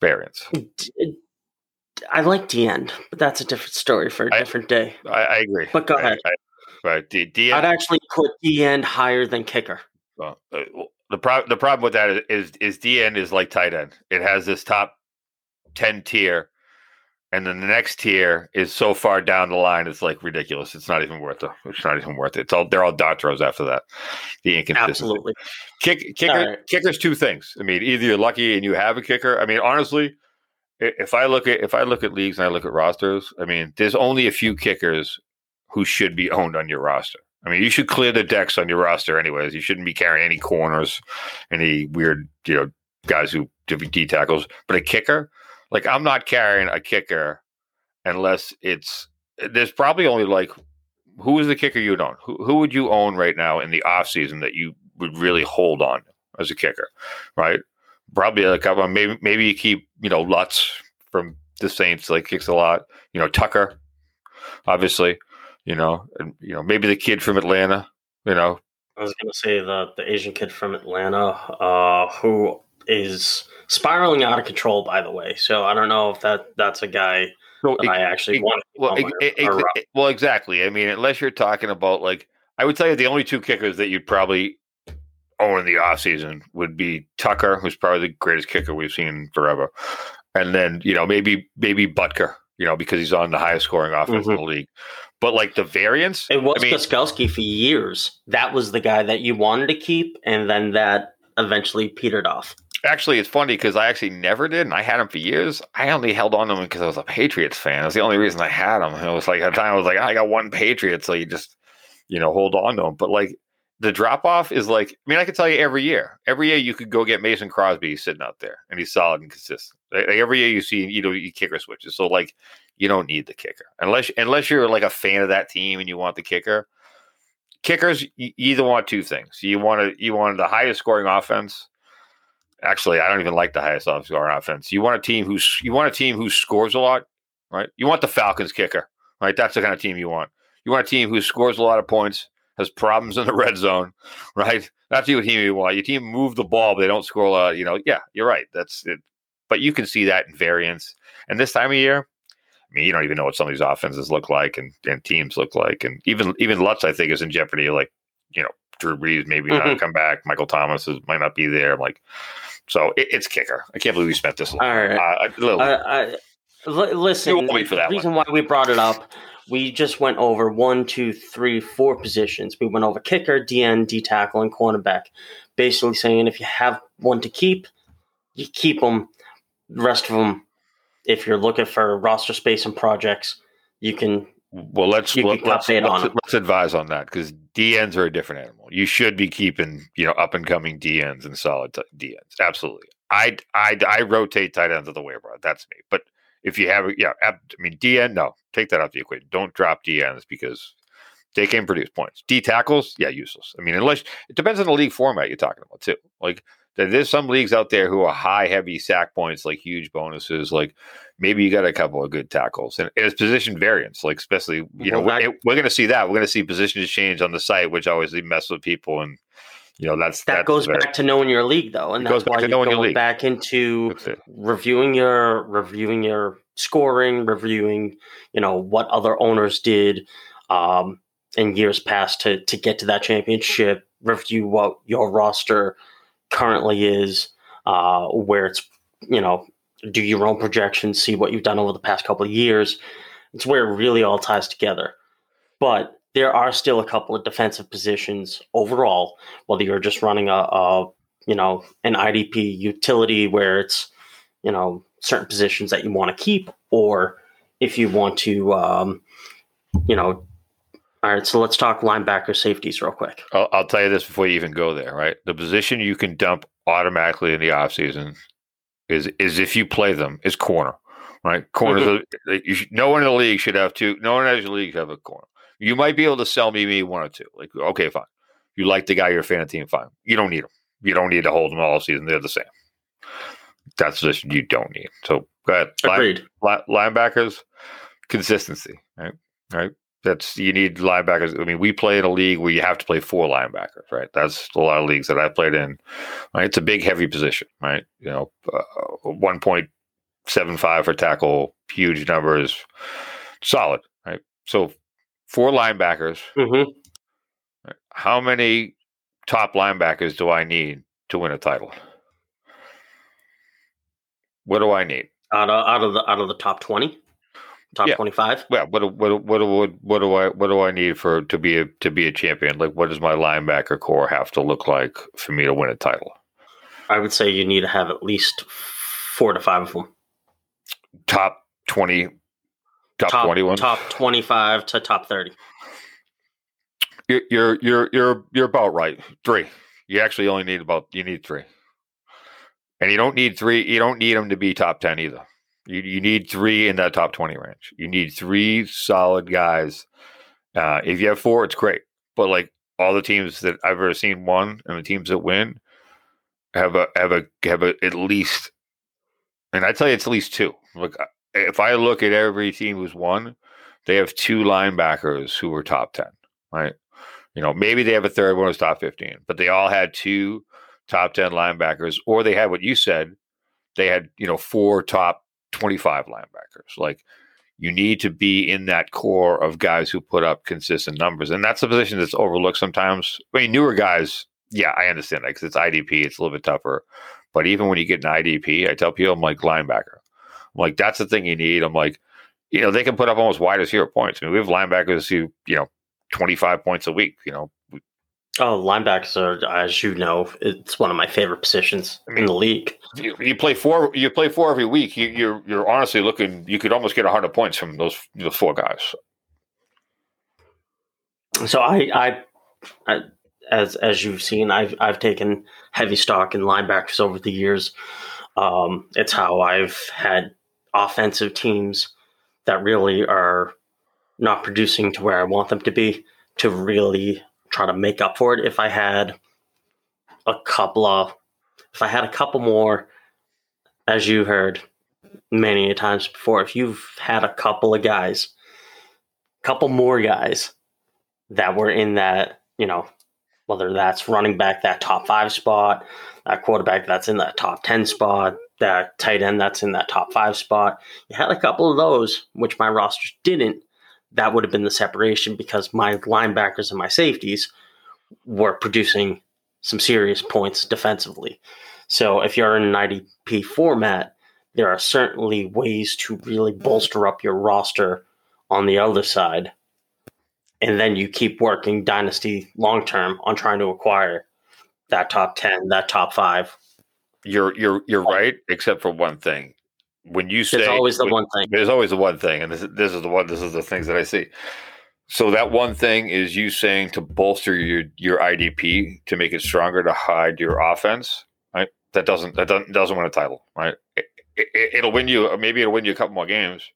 variance. *laughs* I like the end, but that's a different story for a I- different day. I, I agree. But go I- ahead. Right, D, DN. I'd actually put the end higher than kicker. Well, uh, the problem the problem with that is, is is DN is like tight end. It has this top ten tier, and then the next tier is so far down the line, it's like ridiculous. It's not even worth it. It's not even worth it. It's all they're all dart throws after that. The inconsistency. Absolutely. Kick, kicker, right. kicker's two things. I mean, either you're lucky and you have a kicker. I mean, honestly, if I look at if I look at leagues and I look at rosters, I mean, there's only a few kickers who should be owned on your roster. I mean, you should clear the decks on your roster, anyways. You shouldn't be carrying any corners, any weird, you know, guys who do D tackles. But a kicker, like I'm not carrying a kicker unless it's. There's probably only like who is the kicker you'd own? Who who would you own right now in the off season that you would really hold on as a kicker, right? Probably a couple. Maybe maybe you keep you know Lutz from the Saints, like kicks a lot. You know Tucker, obviously. You know, and you know maybe the kid from Atlanta. You know, I was going to say the the Asian kid from Atlanta, uh, who is spiraling out of control. By the way, so I don't know if that that's a guy so that I actually it- want. to well, on my- ex- ex- or, ex- well, exactly. I mean, unless you're talking about like, I would tell you the only two kickers that you'd probably own in the offseason would be Tucker, who's probably the greatest kicker we've seen forever, and then you know maybe maybe Butker, you know, because he's on the highest scoring offense in mm-hmm. the league. But like the variance, It was I mean- Gostkowski for years. That was the guy that you wanted to keep, and then that eventually petered off. Actually, it's funny because I actually never did, and I had him for years. I only held on to him because I was a Patriots fan. That's the only reason I had him. It was like at the time I was like, I got one Patriot, so you just you know hold on to him. But like the drop off is like, I mean, I could tell you every year, every year you could go get Mason Crosby sitting out there, and he's solid and consistent. Like, every year you see, you know, you kicker switches. So like, you don't need the kicker unless unless you're like a fan of that team and you want the kicker. Kickers, you either want two things. You want to you want the highest scoring offense Actually, I don't even like the highest scoring offense. You want a team who's you want a team who scores a lot, right? You want the Falcons kicker, right? That's the kind of team you want. You want a team who scores a lot of points, has problems in the red zone, right? That's your team you want. Your team move the ball, but they don't score a lot. You know, yeah, you're right. That's it. But you can see that in variance. And this time of year, I mean, you don't even know what some of these offenses look like and, and teams look like. And even even Lutz, I think, is in jeopardy. Like, you know, Drew Brees maybe mm-hmm. not come back. Michael Thomas is, might not be there. I'm like, so it, it's kicker. I can't believe we spent this long. All right. Uh, little, uh, listen, the reason one. why we brought it up, we just went over one, two, three, four positions. We went over kicker, DN, D tackle, and cornerback. Basically saying if you have one to keep, you keep them. The rest of them, if you're looking for roster space and projects, you can well, let's let, us let's, let's advise on that because DNs are a different animal. You should be keeping you know up and coming DNs and solid t- DNs. Absolutely. I I I rotate tight ends of the waiver. That's me. But if you have yeah, I mean DN, no, take that out the equation. Don't drop DNs because they can produce points. D tackles, yeah, useless. I mean, unless it depends on the league format you're talking about too. Like there's some leagues out there who are high, heavy sack points, like huge bonuses. Like maybe you got a couple of good tackles, and it's position variance. Like especially, you know, we're, we're going to see that. We're going to see positions change on the site, which always mess with people, and you know that's that that's goes very, back to knowing your league, though, and that's why you're going back into reviewing your reviewing your scoring, reviewing, you know, what other owners did um, in years past to to get to that championship. Review what your roster currently is, uh, where it's, you know, do your own projections, see what you've done over the past couple of years. It's where it really all ties together. But there are still a couple of defensive positions overall, whether you're just running a, a you know, an IDP utility where it's, you know, certain positions that you want to keep, or if you want to, um, you know, all right, so let's talk linebacker safeties real quick. I'll, I'll, tell you this before you even go there, right? The position you can dump automatically in the offseason is is if you play them is corner, right? Corners, mm-hmm. should, no one in the league should have two. No one in the league should have a corner. You might be able to sell me me one or two. Like, okay, fine. You like the guy, you're a fan of team, fine. You don't need them. You don't need to hold them all season. They're the same. That's just you don't need. So go ahead. Agreed. Line, linebackers, consistency, right? Right. That's you need linebackers. I mean, we play in a league where you have to play four linebackers, right? That's a lot of leagues that I played in. Right, it's a big, heavy position, right? You know, uh, one point seven five for tackle, huge numbers, solid, right? So four linebackers. Mm-hmm. How many top linebackers do I need to win a title? What do I need? Out of, out of the out of the top twenty top yeah. 25 yeah what what what what what do i what do i need for to be a to be a champion like what does my linebacker core have to look like for me to win a title i would say you need to have at least four to five of them top 20 top, top 21 top 25 to top 30 you're you're you're you're you're about right three you actually only need about you need three and you don't need three you don't need them to be top 10 either you, you need three in that top 20 range. You need three solid guys. Uh, if you have four, it's great. But like all the teams that I've ever seen won and the teams that win have a have a have a at least and I tell you it's at least two. Look if I look at every team who's won, they have two linebackers who were top ten, right? You know, maybe they have a third one who's top fifteen, but they all had two top ten linebackers, or they had what you said, they had, you know, four top 25 linebackers. Like you need to be in that core of guys who put up consistent numbers. And that's a position that's overlooked sometimes. I mean, newer guys, yeah, I understand that because it's IDP, it's a little bit tougher. But even when you get an IDP, I tell people, I'm like linebacker. I'm like, that's the thing you need. I'm like, you know, they can put up almost wide receiver points. I mean, we have linebackers who, you know, 25 points a week, you know, Oh, linebackers are, as you know, it's one of my favorite positions I mean- in the league. You, you play four. You play four every week. You, you're you're honestly looking. You could almost get hundred points from those those four guys. So I, I, I, as as you've seen, I've I've taken heavy stock in linebackers over the years. Um, it's how I've had offensive teams that really are not producing to where I want them to be to really try to make up for it. If I had a couple of, if I had a couple more, as you heard many times before, if you've had a couple of guys, a couple more guys that were in that, you know, whether that's running back that top five spot, that quarterback that's in that top 10 spot, that tight end that's in that top five spot. You had a couple of those, which my rosters didn't. That would have been the separation because my linebackers and my safeties were producing some serious points defensively. So if you're in an IDP format, there are certainly ways to really bolster up your roster on the other side and then you keep working dynasty long term on trying to acquire that top 10 that top 5 You're you're you're right, except for one thing. When you say there's always the when- one thing There's always the one thing, and this is, this is the one. This is the things that I see. So that one thing is you saying to bolster your your IDP to make it stronger to hide your offense, right? That doesn't that doesn't, doesn't win a title, right? It, it, it'll win you. Uh, maybe it'll win you a couple more games.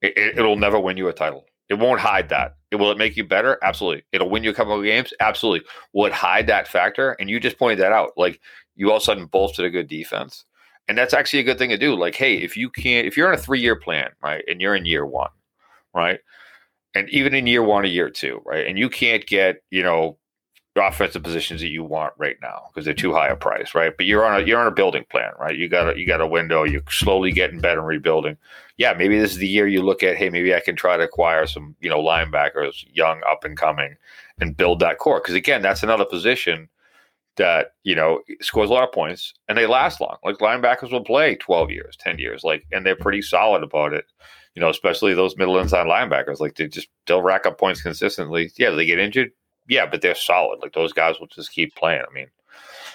It, it, it'll never win you a title. It won't hide that. It will it make you better? Absolutely. It'll win you a couple of games? Absolutely. Will it hide that factor? And you just pointed that out. Like you all of a sudden bolstered a good defense. And that's actually a good thing to do. Like, hey, if you can't, if you're on a three year plan, right, and you're in year one, right, and even in year one or year two, right, and you can't get, you know, offensive positions that you want right now because they're too high a price, right? But you're on a you're on a building plan, right? You got a you got a window. You're slowly getting better and rebuilding. Yeah, maybe this is the year you look at. Hey, maybe I can try to acquire some you know linebackers, young up and coming, and build that core. Because again, that's another position that you know scores a lot of points and they last long. Like linebackers will play twelve years, ten years, like, and they're pretty solid about it. You know, especially those middle inside linebackers, like they just they'll rack up points consistently. Yeah, they get injured. Yeah, but they're solid. Like those guys will just keep playing. I mean,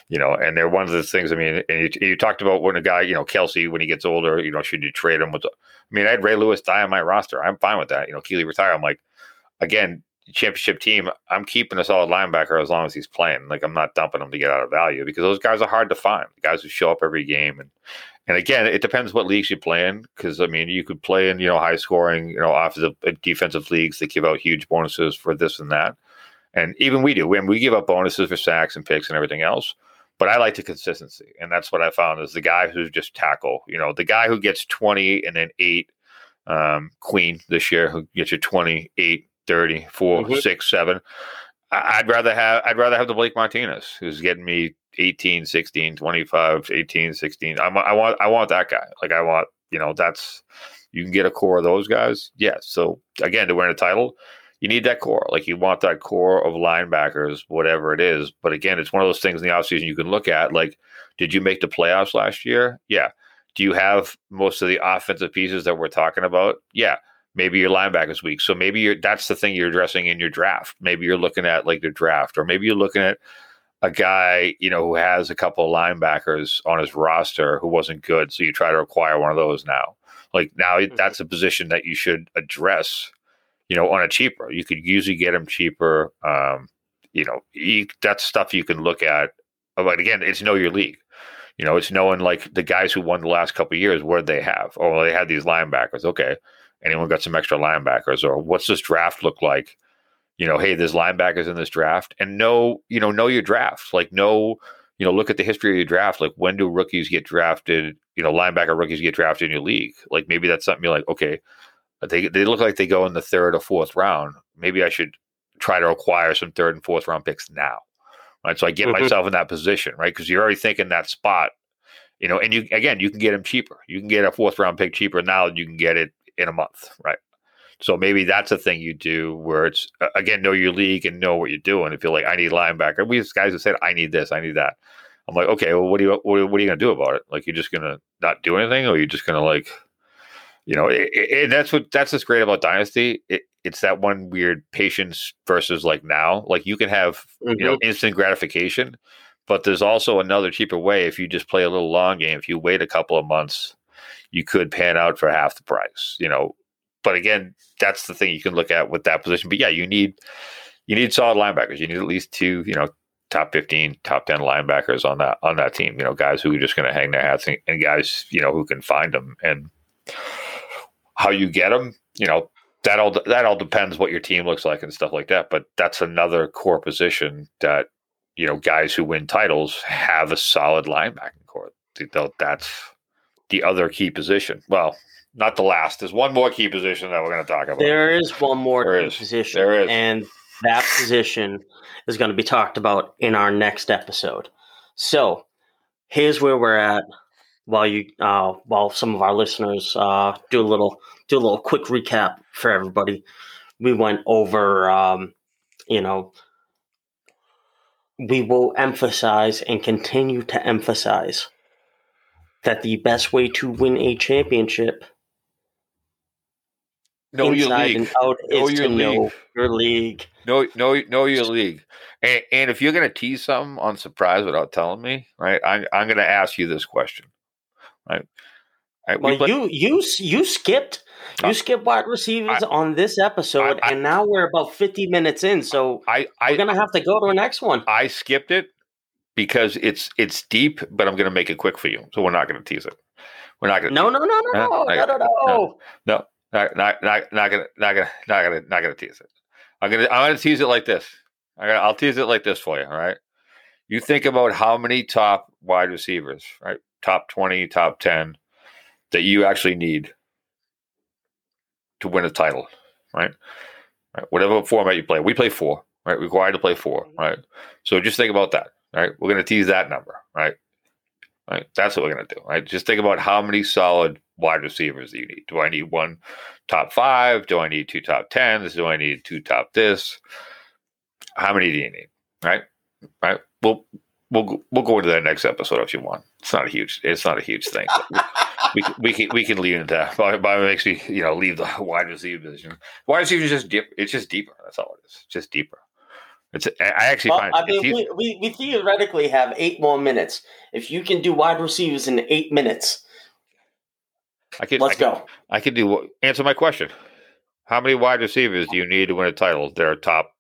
you know, and they're one of the things. I mean, and you, you talked about when a guy, you know, Kelce, when he gets older, you know, should you trade him? With, I mean, I had Ray Lewis die on my roster. I'm fine with that. You know, Kuechly retire. I'm like, again, championship team. I'm keeping a solid linebacker as long as he's playing. Like I'm not dumping him to get out of value because those guys are hard to find. The guys who show up every game and. And again, it depends what leagues you play in. Because I mean, you could play in you know high scoring, you know, offensive, uh, defensive leagues that give out huge bonuses for this and that. And even we do. When we give up bonuses for sacks and picks and everything else. But I like the consistency. And that's what I found is the guy who's just tackle, you know, the guy who gets 20 and then eight, um, Queen this year, who gets you 28, 30, 4, Mhm. 6, 7. I- I'd rather have I'd rather have the Blake Martinez who's getting me 18, 16, 25, 18, 16. I'm, I want I want that guy. Like I want, you know, that's you can get a core of those guys. Yes. So again, to win a title, you need that core. Like you want that core of linebackers, whatever it is. But again, it's one of those things in the offseason you can look at. Like, did you make the playoffs last year? Yeah. Do you have most of the offensive pieces that we're talking about? Yeah. Maybe your linebackers weak. So maybe you're that's the thing you're addressing in your draft. Maybe you're looking at like the draft, or maybe you're looking at a guy, you know, who has a couple of linebackers on his roster who wasn't good. So you try to acquire one of those now. Like now that's a position that you should address you know, on a cheaper. You could usually get them cheaper. Um, you know, you, that's stuff you can look at. But again, it's know your league. You know, it's knowing like the guys who won the last couple of years, what did they have? Oh, well, they had these linebackers. Okay. Anyone got some extra linebackers? Or what's this draft look like? You know, hey, there's linebackers in this draft. And know, you know, know your draft. Like know, you know, look at the history of your draft. Like when do rookies get drafted? You know, linebacker rookies get drafted in your league. Like maybe that's something you're like, okay, they they look like they go in the third or fourth round. Maybe I should try to acquire some third and fourth round picks now, right? So I get Mhm. myself in that position, right? Because you're already thinking that spot, you know. And you again, you can get them cheaper. You can get a fourth round pick cheaper now than you can get it in a month, right? So maybe that's a thing you do where it's again know your league and know what you're doing. If you're like, I need linebacker, we have guys who said, I need this, I need that. I'm like, okay, well, what do you what, what are you gonna do about it? Like, you're just gonna not do anything, or you're just gonna like You know, it, it, and that's what that's what's great about Dynasty. It, it's that one weird patience versus like now. Like you can have you know mm-hmm. instant gratification, but there's also another cheaper way if you just play a little long game. If you wait a couple of months, you could pan out for half the price. You know, but again, that's the thing you can look at with that position. But yeah, you need you need solid linebackers. You need at least two, you know, top 15, top 10 linebackers on that on that team, you know, guys who are just going to hang their hats and, and, guys, you know, who can find them and how you get them, you know, that all that all depends what your team looks like and stuff like that, but that's another core position that you know, guys who win titles have a solid linebacking core. That's the other key position. Well, not the last. There's one more key position that we're going to talk about. There is one more there key is. position. There is. And that position is going to be talked about in our next episode. So here's where we're at. While you, uh, while some of our listeners uh, do a little, do a little quick recap for everybody, we went over, um, you know, we will emphasize and continue to emphasize that the best way to win a championship know your inside league. and out Know is your to know league. your league. Know know know your league. And, and if you're going to tease something on surprise without telling me, right? I'm I'm going to ask you this question, right? Right, we Well, play- you you you skipped you Uh, skipped wide receivers on this episode, I- I- and now we're about fifty minutes in, so I we're I gonna have to go to the next one. I skipped it because it's it's deep, but I'm going to make it quick for you, so we're not going to tease it. We're not going to No, no, no, no, no, no, no, no. No, not not not not gonna not gonna not gonna not gonna tease it. I'm gonna I'm gonna tease it like this. I gotta, I'll tease it like this for you. All right. You think about how many top wide receivers, right? Top twenty, top ten, that you actually need to win a title, right? Right. Whatever format you play, we play four, right? Required to play four, right? So just think about that, right? We're gonna tease that number, right? Right. That's what we're gonna do, right? Just think about how many solid wide receivers do you need? Do I need one top five? Do I need two top tens? Do I need two top this? How many do you need? Right, right. We'll we'll go- we'll go into that next episode if you want. It's not a huge it's not a huge thing. *laughs* we can, we can we can lead into that. But it makes me you know leave the *laughs* wide receiver position. Wide receiver is just deep. It's just deeper. That's all. It's just deeper. It's I actually Well, find I mean, we, we, we theoretically have eight more minutes. If you can do wide receivers in eight minutes, I could let's I could, go. I could do answer my question. How many wide receivers do you need to win a title? They're top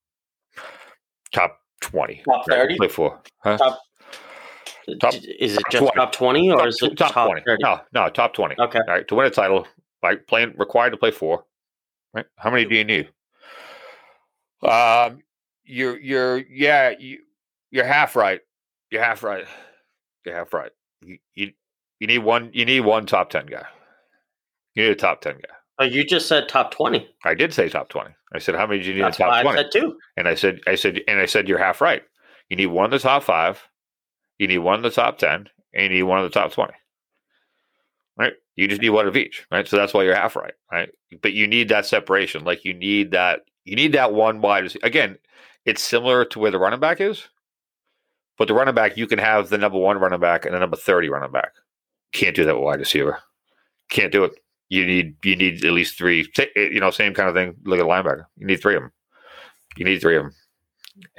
top twenty. Top 30? Play. Huh? Top- Top- is it top just 20. top twenty or is it top, top, twenty? thirty? No, no, top twenty. Okay. All right. To win a title, like playing required to play four. Right. How many do you need? Um you're you're yeah, you you're half right. You're half right. *sighs* You're half right. You you, you need one you need one top ten guy. You need a top ten guy. Oh, you just said top twenty. I did say top twenty. I said, how many do you need That's in top I twenty? said two. And I said, I said, and I said, you're half right. You need one in the top five, you need one in the top ten, and you need one in the top twenty. Right? You just need one of each, right? So that's why you're half right, right? But you need that separation. Like you need that. You need that one wide. Again, it's similar to where the running back is, but the running back you can have the number one running back and the number thirty running back. Can't do that with wide receiver. Can't do it. You need you need at least three. Eh, you know, same kind of thing. Look at the linebacker. You need three of them. You need three of them.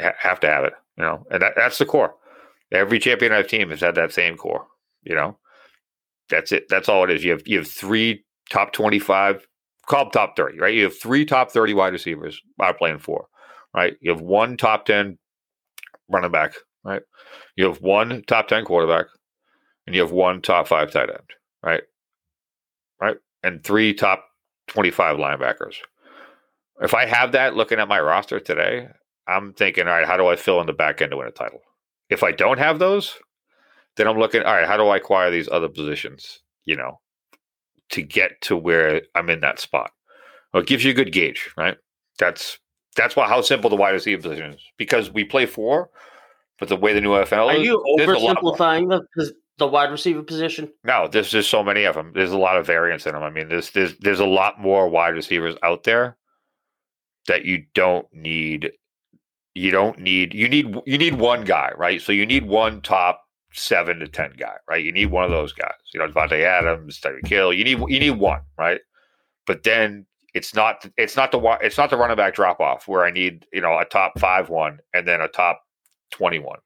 Ha- have to have it. You know, and that, that's the core. Every champion I've team has had that same core. You know, that's it. That's all it is. You have you have three top twenty five, called top thirty, right? You have three top thirty wide receivers. Are playing four, right? You have one top ten running back, right? You have one top ten quarterback, and you have one top five tight end, right? Right, and three top twenty five linebackers. If I have that looking at my roster today, I'm thinking, all right, how do I fill in the back end to win a title? If I don't have those, then I'm looking, all right, how do I acquire these other positions, you know, to get to where I'm in that spot? Well, it gives you a good gauge, right? That's that's why how simple the wide receiver position is because we play four, but the way the new NFL Are is, you oversimplifying the the wide receiver position? No, there's just so many of them. There's a lot of variance in them. I mean, there's there's there's a lot more wide receivers out there that you don't need. You don't need. You need you need one guy, right? So you need one top seven to ten guy, right? You need one of those guys. You know, Davante Adams, Tyreek Hill. You need you need one, right? but then it's not it's not the it's not the running back drop off where I need you know a top five one and then a top twenty one.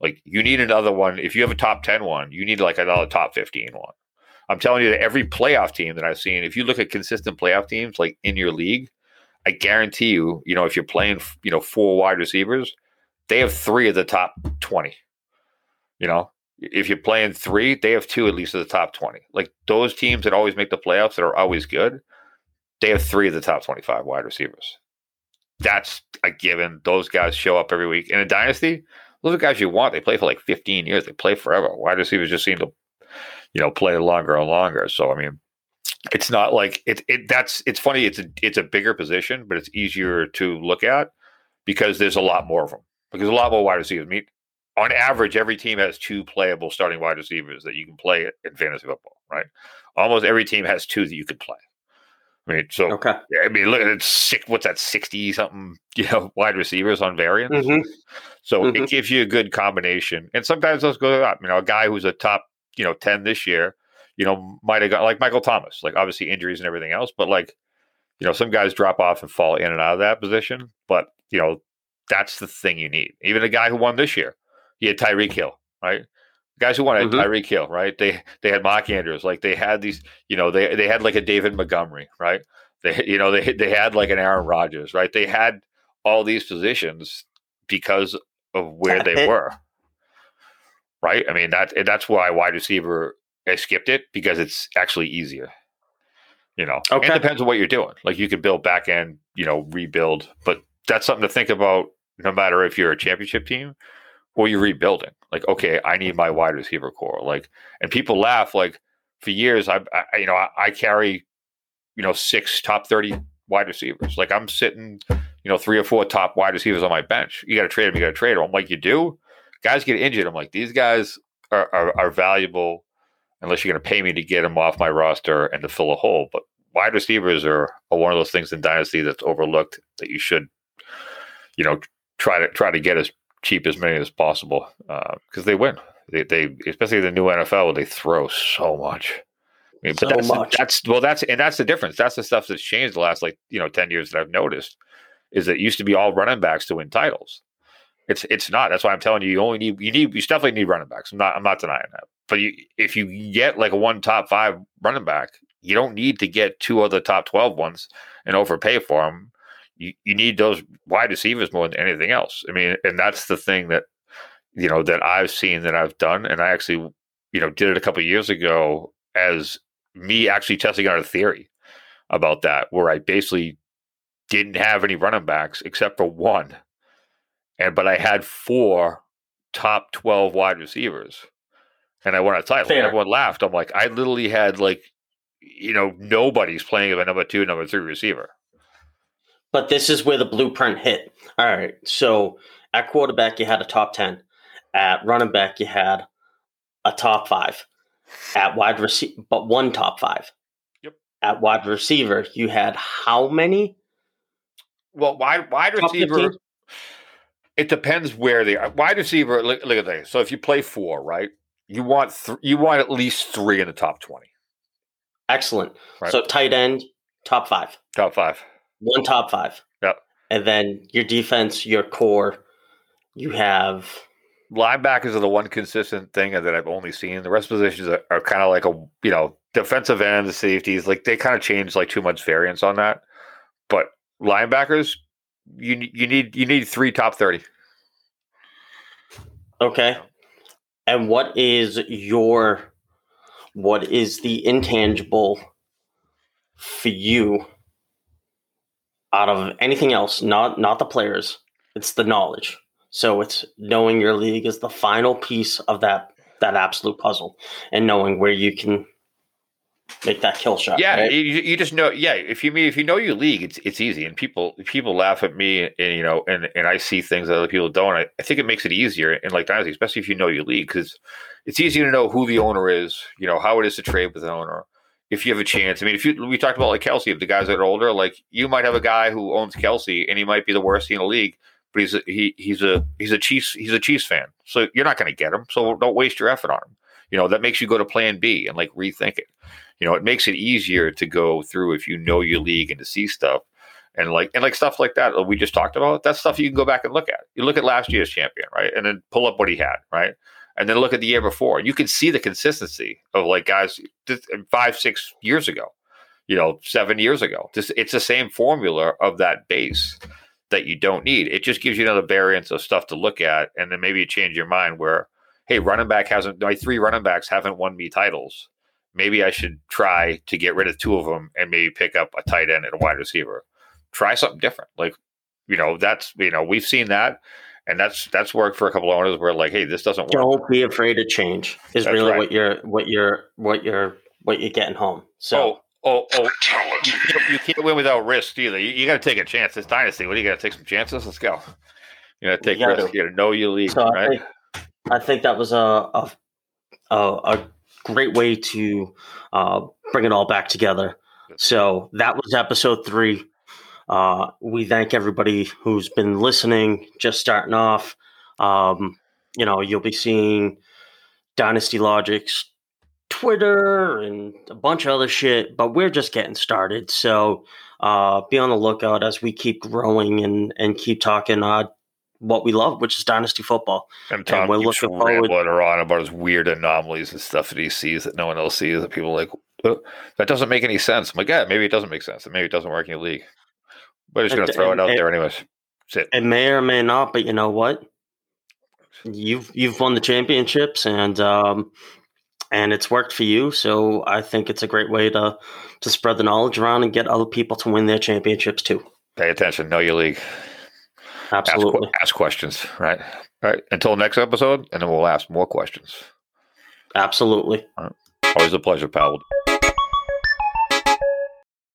Like you need another one. If you have a top 10 one, you need like another top 15 one. I'm telling you that every playoff team that I've seen, if you look at consistent playoff teams like in your league, I guarantee you, you know, if you're playing, you know, four wide receivers, they have three of the top 20. You know, if you're playing three, they have two at least of the top 20. Like those teams that always make the playoffs that are always good, they have three of the top 25 wide receivers. That's a given. Those guys show up every week. In a dynasty, those are guys you want. They play for like 15 years. They play forever. Wide receivers just seem to, you know, play longer and longer. So I mean, it's not like it. It that's it's funny. It's a it's a bigger position, but it's easier to look at because there's a lot more of them. Because a lot more wide receivers. I mean, on average, every team has two playable starting wide receivers that you can play in fantasy football. Right? Almost every team has two that you could play. I mean, so Okay. I mean, look at it. Six, what's that? Sixty something, *laughs* you know, wide receivers on variants. Mhm. So Mhm. it gives you a good combination. And sometimes those go up. You know, a guy who's a top, you know, 10 this year, you know, might have got like Michael Thomas, like obviously injuries and everything else, but like, you know, some guys drop off and fall in and out of that position. But, you know, that's the thing you need. Even a guy who won this year, he had Tyreek Hill, right? Guys who won had Mhm. Tyreek Hill, right? They they had Mark Andrews, like they had these, you know, they they had like a David Montgomery, right? They you know they they had like an Aaron Rodgers, right? They had all these positions because of where they were, right? I mean that that's why wide receiver I skipped it because it's actually easier. You know, Okay. it depends on what you're doing. Like you could build back end, you know, rebuild, but that's something to think about. No matter if you're a championship team or you're rebuilding, like okay, I need my wide receiver core. Like, and people laugh. Like for years, I, I you know, I, I carry, you know, six top thirty wide receivers. Like I'm sitting, you know, three or four top wide receivers on my bench. You got to trade them. You got to trade them. I'm like, you do. Guys get injured. I'm like, these guys are, are, are valuable unless you're going to pay me to get them off my roster and to fill a hole. But wide receivers are, are one of those things in dynasty that's overlooked that you should, you know, try to try to get as cheap as many as possible uh, because they win. They, they especially the new NFL, they throw so much. I mean, So but that's, much. that's well, that's and that's the difference. That's the stuff that's changed the last like you know ten years that I've noticed is that it used to be all running backs to win titles. It's it's not. That's why I'm telling you. You only need you need you definitely need running backs. I'm not I'm not denying that. But you if you get like a one top five running back, you don't need to get two other top 12 ones and overpay for them. You you need those wide receivers more than anything else. I mean, and that's the thing that you know that I've seen that I've done, and I actually you know did it a couple of years ago as me actually testing out a theory about that, where I basically didn't have any running backs except for one, and but I had four top twelve wide receivers, and I won a title. Fair. Everyone laughed. I'm like, I literally had like, you know, nobody's playing of a number two, number three receiver. But this is where the blueprint hit. All right. So at quarterback, you had a top 10. At running back, you had a top five. At wide receiver, but one top five. Yep. At wide receiver, you had how many? Well, wide wide Top receiver. 15? It depends where they are. Wide receiver. Look, look at this. So if you play four, right, you want th- you want at least three in the top twenty, Excellent. Right. So tight end, top five. top five. One top five. Yep. And then your defense, your core, you have Linebackers are the one consistent thing that I've only seen. The rest positions are, are kind of like a you know defensive end, the safeties. Like they kind of change like too much variance on that. But linebackers, you you need you need three top thirty. Okay. And what is your what is the intangible for you out of anything else, not not the players, it's the knowledge. So it's knowing your league is the final piece of that that absolute puzzle and knowing where you can make that kill shot. Yeah, right? you, you just know. Yeah, if you mean if you know your league, it's it's easy, and people people laugh at me, and you know, and and I see things that other people don't. I, I think it makes it easier in like dynasty, especially if you know your league, because it's easy to know who the owner is. You know how it is to trade with an owner. If you have a chance, I mean, if you we talked about like Kelce, if the guys that are older, like you might have a guy who owns Kelce, and he might be the worst in the league, but he's a, he he's a he's a Chiefs he's a Chiefs fan, so you're not going to get him. So don't waste your effort on him. You know, that makes you go to plan B and like rethink it. You know, it makes it easier to go through if you know your league and to see stuff and like and like stuff like that we just talked about. That's stuff you can go back and look at. You look at last year's champion, right, and then pull up what he had, right, and then look at the year before. You can see the consistency of like guys five, six years ago, you know, seven years ago. It's the same formula of that base that you don't need. It just gives you another variance of stuff to look at, and then maybe you change your mind where, hey, running back hasn't my three running backs haven't won me titles. Maybe I should try to get rid of two of them and maybe pick up a tight end and a wide receiver. Try something different. Like, you know, that's you know, we've seen that. And that's that's worked for a couple of owners where like, hey, this doesn't work. Don't be afraid to change. Is That's really right. what you're what you're what you're what you're getting home. So Oh, oh, oh! You, can't- you can't win without risk either. You, you got to take a chance. It's dynasty. What do you got to take some chances? Let's go. You got to take You gotta. risks. You got to know your league, So I right? think I think that was a a, a, a great way to uh, bring it all back together. So that was episode three. Uh, we thank everybody who's been listening, just starting off. Um, you know, you'll be seeing Dynasty Logic's Twitter and a bunch of other shit, but we're just getting started. So uh, be on the lookout as we keep growing and, and keep talking uh, what we love, which is Dynasty football. And Tom we're keeps looking forward- rambling on about his weird anomalies and stuff that he sees that no one else sees. That people like "Uh, that doesn't make any sense. I'm like, yeah, maybe it doesn't make sense. and Maybe it doesn't work in your league. But he's going to throw it out there anyways. It. It may or may not, but you know what? You've you've won the championships and um and it's worked for you. So I think it's a great way to to spread the knowledge around and get other people to win their championships too. Pay attention. Know your league. Ask, Absolutely. ask questions. Right. All right. Until next episode, and then we'll ask more questions. Absolutely. Always a pleasure, pal.